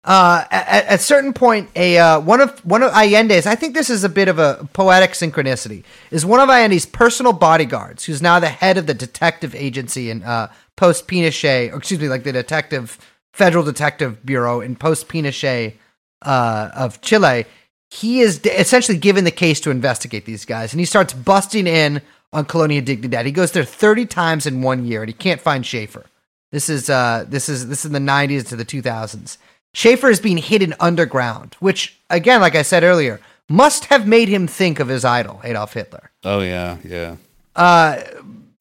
Uh, at, a certain point, a uh, one of one of Allende's, I think this is a bit of a poetic synchronicity, is one of Allende's personal bodyguards, who's now the head of the detective agency in uh, post Pinochet, or excuse me, like the detective federal detective bureau in post Pinochet uh, of Chile, he is d- essentially given the case to investigate these guys, and he starts busting in on Colonia Dignidad. He goes there thirty times in one year, and he can't find Schaefer. This is uh, this is this is in the '90s to the 2000s. Schaefer is being hidden underground, which, again, like I said earlier, must have made him think of his idol, Adolf Hitler Oh yeah, yeah.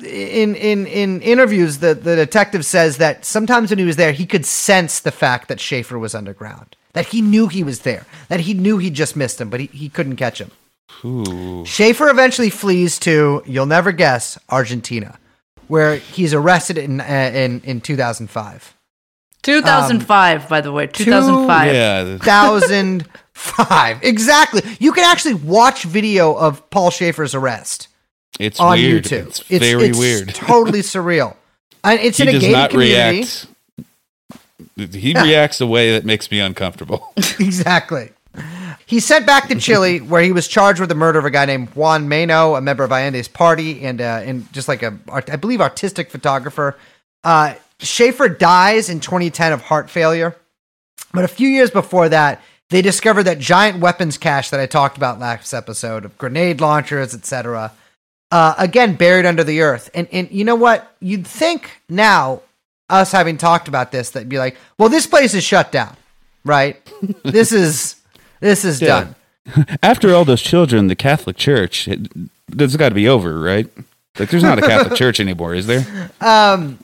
In in in interviews, the the detective says that sometimes when he was there, he could sense the fact that Schaefer was underground, that he knew he was there, that he knew he just missed him, but he, he couldn't catch him. Ooh. Schaefer eventually flees to you'll never guess Argentina, where he's arrested in uh, in in 2005. 2005, by the way. 2005. Yeah. 2005 exactly. You can actually watch video of Paul Schaefer's arrest It's on weird. YouTube. It's very weird. It's totally surreal. And it's he in a does gated not community. react. He reacts a way that makes me uncomfortable. exactly. He's sent back to Chile, where he was charged with the murder of a guy named Juan Maino, a member of Allende's party, and uh, and just like a, I believe, artistic photographer. Uh, Schaefer dies in 2010 of heart failure, but a few years before that, they discovered that giant weapons cache that I talked about last episode of grenade launchers, etc. Uh, again, buried under the earth. And and you know what? You'd think now, us having talked about this, that'd be like, well, this place is shut down, right? this is this is Yeah. done. After all those children, the Catholic Church, it, that's got to be over, right? Like, there's not a Catholic Church anymore, is there? Um,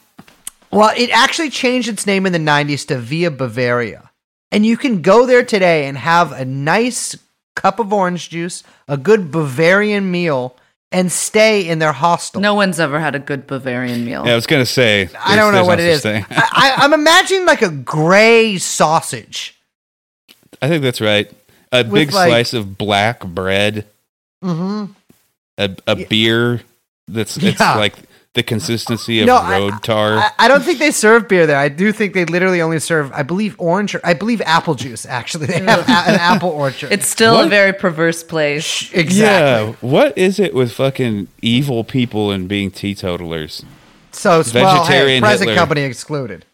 Well, it actually changed its name in the 90s to Via Bavaria. And you can go there today and have a nice cup of orange juice, a good Bavarian meal, and stay in their hostel. No one's ever had a good Bavarian meal. Yeah, I was gonna say. I don't know what it there's is. no I, I, I'm imagining like a gray sausage. I think that's right. A big like- slice of black bread, Mm-hmm. a, a beer that's it's Yeah. like the consistency of No, I- road tar. I, I don't think they serve beer there. I do think they literally only serve, I believe, orange or I believe apple juice. Actually, they have a, an apple orchard. It's still What? a very perverse place. exactly. Yeah, what is it with fucking evil people and being teetotalers? So, well, hey, Vegetarian present Hitler. company excluded.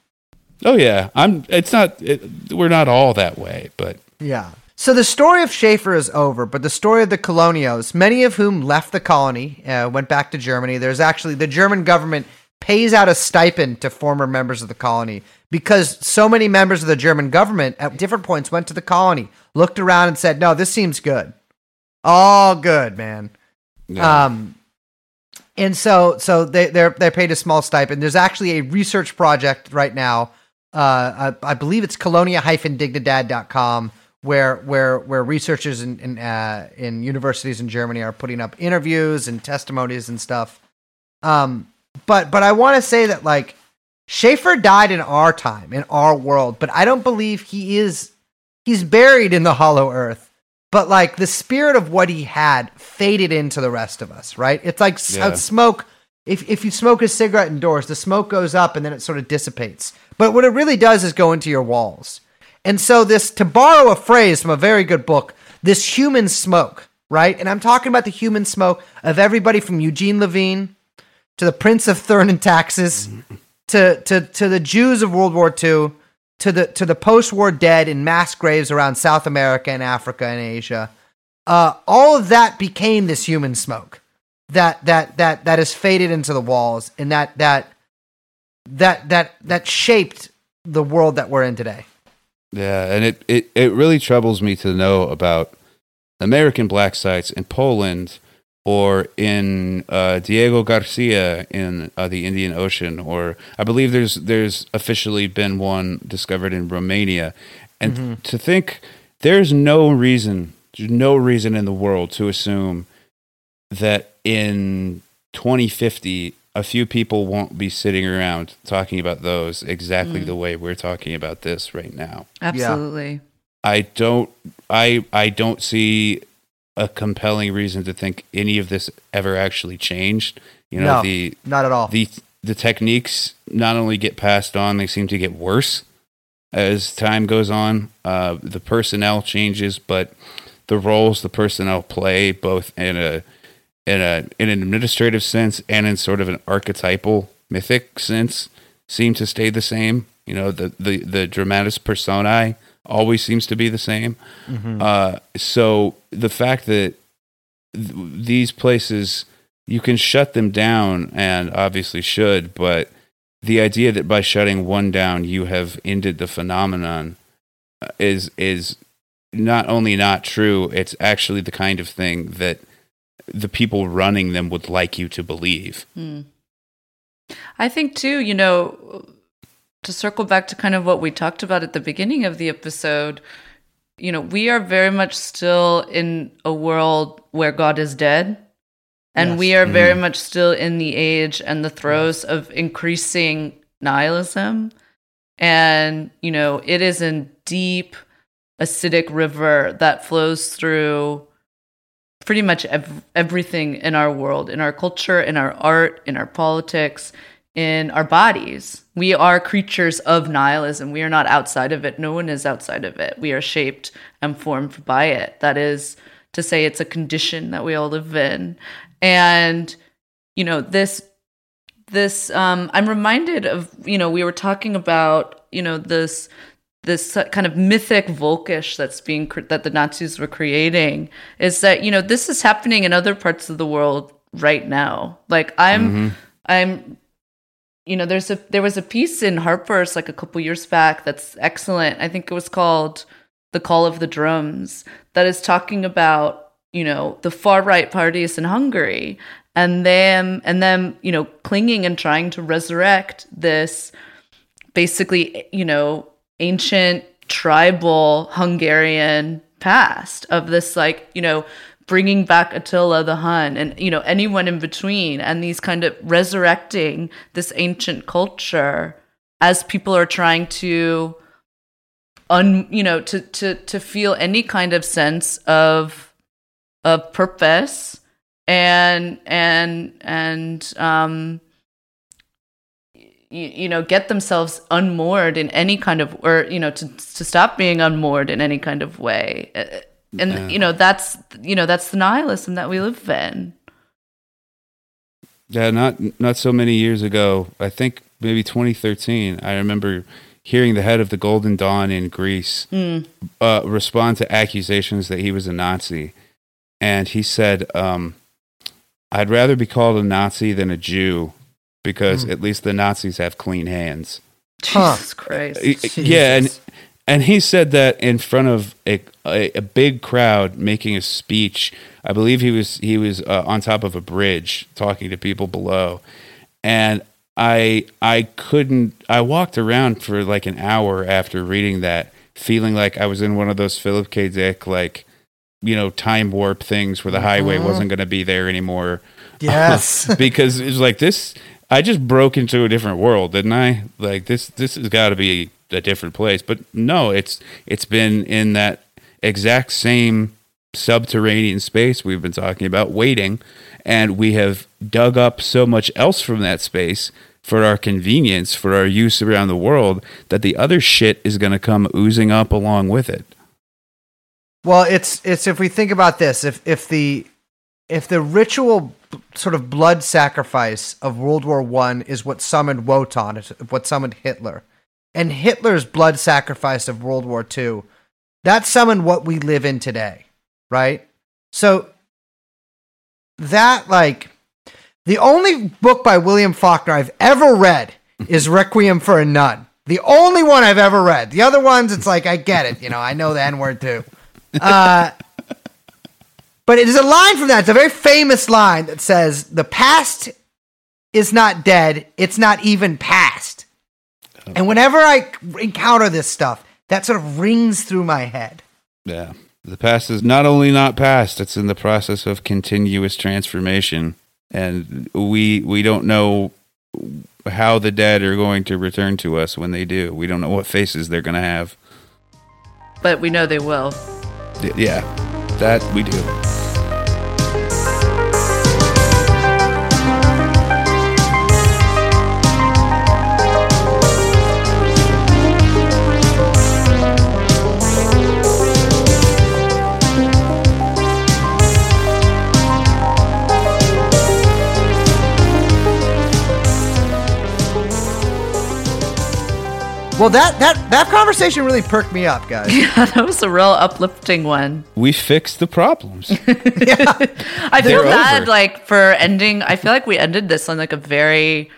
Oh yeah, I'm. It's not. It, we're not all that way, but Yeah. So the story of Schaefer is over, but the story of the colonials, many of whom left the colony, uh, went back to Germany. There's actually the German government pays out a stipend to former members of the colony because so many members of the German government at different points went to the colony, looked around, and said, "No, this seems good, all good, man." yeah. Um, and so so they they're they're paid a small stipend. There's actually a research project right now. Uh, I, I believe it's colonia-dignidad.com where where where researchers in in, uh, in universities in Germany are putting up interviews and testimonies and stuff. Um, but but I want to say that like Schaefer died in our time in our world, but I don't believe he is. He's buried in the hollow earth but like the spirit of what he had faded into the rest of us, right? It's like Yeah. smoke. If if you smoke a cigarette indoors, the smoke goes up and then it sort of dissipates. But what it really does is go into your walls. And so this, to borrow a phrase from a very good book, this human smoke, right? And I'm talking about the human smoke of everybody from Eugene Levine to the Prince of Thurn and Taxis to to to the Jews of World War II, to the to the post-war dead in mass graves around South America and Africa and Asia. Uh, all of that became this human smoke that that that that has faded into the walls and that that that that that shaped the world that we're in today. Yeah, and it, it, it really troubles me to know about American black sites in Poland or in uh, Diego Garcia in uh, the Indian Ocean, or I believe there's there's officially been one discovered in Romania, and to think there's no reason, there's no reason in the world to assume that in 2050 a few people won't be sitting around talking about those exactly the way we're talking about this right now. Absolutely. I don't I I don't see a compelling reason to think any of this ever actually changed. You know, no, the not at all. the the techniques not only get passed on, they seem to get worse as time goes on. Uh, the personnel changes, but the roles the personnel play, both in a in a in an administrative sense and in sort of an archetypal mythic sense, seem to stay the same. You know, the the the dramatis personae always seems to be the same. Uh, so the fact that th- these places you can shut them down and obviously should, but the idea that by shutting one down you have ended the phenomenon uh, is is not only not true, it's actually the kind of thing that the people running them would like you to believe. Hmm. I think too, you know, to circle back to kind of what we talked about at the beginning of the episode, you know, we are very much still in a world where God is dead. And Yes. we are very mm. much still in the age and the throes of increasing nihilism. And, you know, it is a deep, acidic river that flows through pretty much ev- everything in our world, in our culture, in our art, in our politics, in our bodies. We are creatures of nihilism. We are not outside of it. No one is outside of it. We are shaped and formed by it. That is to say, it's a condition that we all live in. And, you know, this this um i'm reminded of you know we were talking about you know this this kind of mythic volkish that's being that the nazis were creating is that you know this is happening in other parts of the world right now. Like i'm mm-hmm. i'm you know there's a there was a piece in harper's like a couple years back that's excellent. I think it was called the call of the drums that is talking about you know the far right parties in hungary and them and them you know clinging and trying to resurrect this basically you know ancient tribal hungarian past of this like you know bringing back attila the hun and you know anyone in between and these kind of resurrecting this ancient culture as people are trying to un you know to to to feel any kind of sense of of purpose and and and um you, you know get themselves unmoored in any kind of or you know to to stop being unmoored in any kind of way Uh, and you know that's you know that's the nihilism that we live in Yeah, not not so many years ago. I think maybe 2013. I remember hearing the head of the Golden Dawn in Greece uh, respond to accusations that he was a Nazi, and he said, um, "I'd rather be called a Nazi than a Jew because at least the Nazis have clean hands." Huh. jesus christ Uh, Yeah, and and he said that in front of a, a a big crowd making a speech. I believe he was he was uh, on top of a bridge talking to people below, and I I couldn't. I walked around for like an hour after reading that, feeling like I was in one of those Philip K. Dick like you know time warp things where the highway wasn't going to be there anymore Yes. because it's like this i just broke into a different world didn't i? Like this this has got to be a different place. But no it's it's been in that exact same subterranean space we've been talking about waiting. And we have dug up so much else from that space for our convenience for our use around the world that the other shit is going to come oozing up along with it. Well, it's it's if we think about this, if if the if the ritual sort of blood sacrifice of World War One is what summoned Wotan, is what summoned Hitler, and Hitler's blood sacrifice of World War Two, that summoned what we live in today, right? So that like the only book by William Faulkner I've ever read is Requiem for a Nun. The only one I've ever read. The other ones, it's like I get it, you know, I know the N word too. Uh, but it is a line from that. It's a very famous line that says, "The past is not dead; it's not even past." And whenever I encounter this stuff, that sort of rings through my head. Yeah. The past is not only not past, it's in the process of continuous transformation. And we we don't know how the dead are going to return to us when they do. We don't know what faces they're going to have. but we know they will Yeah. That we do. Well, that that that conversation really perked me up, guys. Yeah, that was a real uplifting one. We fixed the problems. I feel They're bad over. like for ending. I feel like we ended this on like a very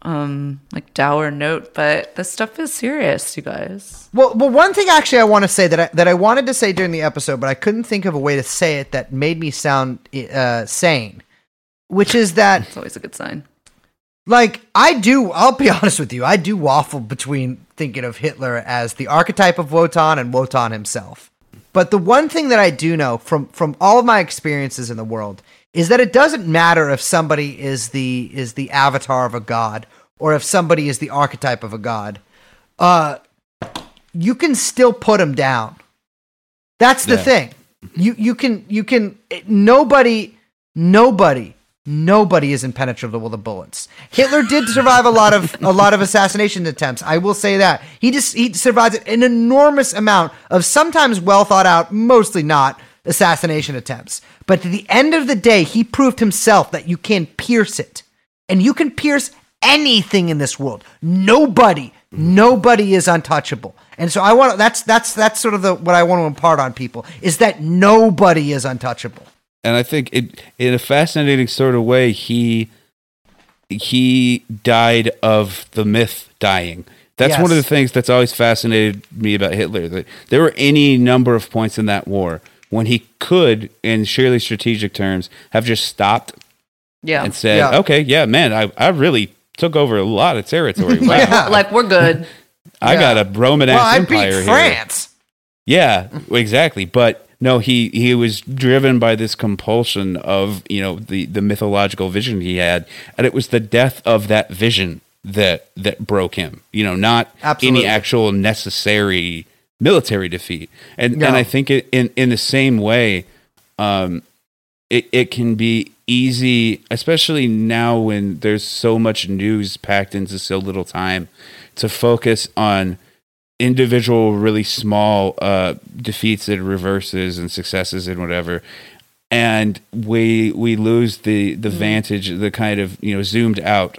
um like dour note, but this stuff is serious, you guys. Well, well, one thing actually I want to say that I, that I wanted to say during the episode, but I couldn't think of a way to say it that made me sound uh, sane, which is that It's always a good sign. like I do. I'll be honest with you. I do waffle between thinking of Hitler as the archetype of Wotan and Wotan himself. But the one thing that I do know from from all of my experiences in the world is that it doesn't matter if somebody is the is the avatar of a god or if somebody is the archetype of a god. Uh, you can still put them down. That's the Yeah. thing. You you can you can nobody nobody nobody is impenetrable to bullets. Hitler did survive a lot of a lot of assassination attempts. I will say that. He just he survived an enormous amount of sometimes well thought out, mostly not assassination attempts. But at the end of the day, he proved himself that you can pierce it. And you can pierce anything in this world. Nobody, nobody is untouchable. And so I want that's that's that's sort of the what I want to impart on people is that nobody is untouchable. And I think it in a fascinating sort of way he he died of the myth dying. That's one of the things that's always fascinated me about Hitler. That there were any number of points in that war when he could, in surely strategic terms, have just stopped Yeah. and said, Yeah. "Okay, yeah, man, I, I really took over a lot of territory. Wow, Yeah. like we're good. I got a Roman Well, ass I beat empire here." France. Yeah, exactly. But no, he he was driven by this compulsion of you know the the mythological vision he had, and it was the death of that vision that that broke him. You know, not Absolutely. any actual necessary military defeat. And No. and I think it, in in the same way, um, it it can be easy, especially now when there's so much news packed into so little time, to focus on individual really small uh defeats and reverses and successes and whatever. And we we lose the the vantage the kind of you know zoomed out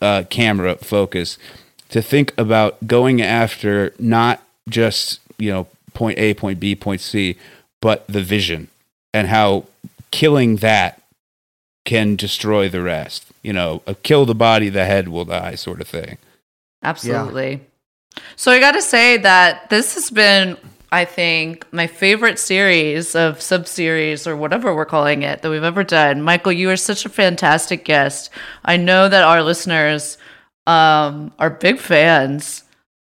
uh camera focus to think about going after not just you know point a point b point c but the vision and how killing that can destroy the rest you know kill the body the head will die sort of thing. Absolutely. So I got to say that this has been, I think, my favorite series of sub series or whatever we're calling it that we've ever done. Michael, you are such a fantastic guest. I know that our listeners um, are big fans.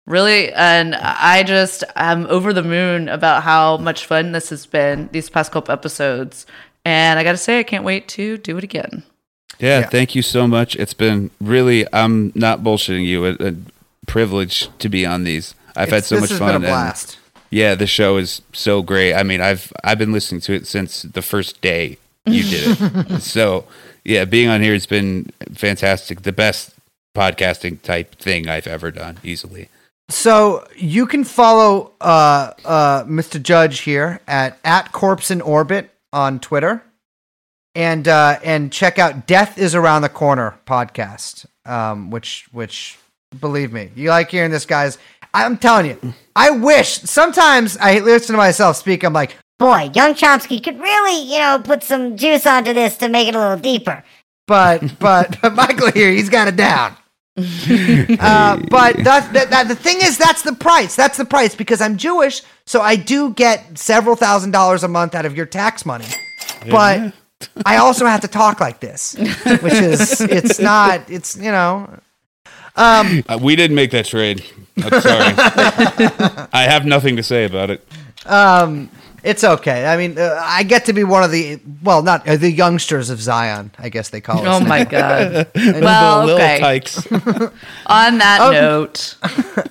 Really, and I just am over the moon about how much fun this has been these past couple episodes. And I got to say, I can't wait to do it again. Yeah, Yeah. thank you so much. It's been really, I'm not bullshitting you, a, a privilege to be on these. I've had It's- so this much has fun. been a blast. yeah, the show is so great. I mean, I've I've been listening to it since the first day you did it. so yeah, being on here has been fantastic. The best podcasting type thing I've ever done, easily. So you can follow uh, uh, Mr. Judge here at at Corpse in Orbit on Twitter, and uh, and check out Death is Around the Corner podcast, um, which which believe me, you like hearing this, guys. I'm telling you, I wish sometimes I listen to myself speak. I'm like, Boy, young Chomsky could really, you know, put some juice onto this to make it a little deeper. but but but Michael here, he's got it down. uh, but that, that, that the thing is, that's the price. That's the price because I'm Jewish, so I do get several thousand dollars a month out of your tax money. But I also have to talk like this, which is it's not it's you know um Uh, we didn't make that trade. I'm sorry. I have nothing to say about it. um it's okay. I mean, uh, I get to be one of the well, not uh, the youngsters of Zion, I guess they call us. Oh my God. the well, okay. Tykes. On that Oh. note,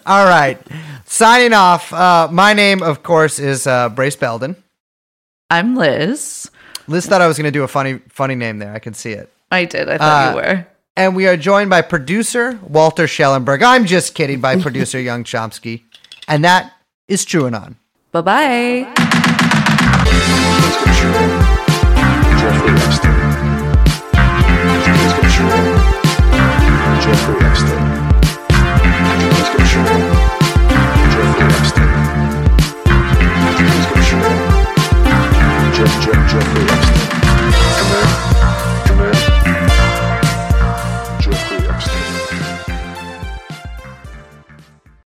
All right, signing off. Uh, my name, of course, is uh, Brace Belden. I'm Liz. Liz thought I was going to do a funny, funny name there. I can see it. I did. I thought Uh, you were and we are joined by producer Walter Schellenberg. I'm just kidding, by producer Young Chomsky. And that is TrueAnon. Bye bye. Jeff, Jeff, Jeffrey.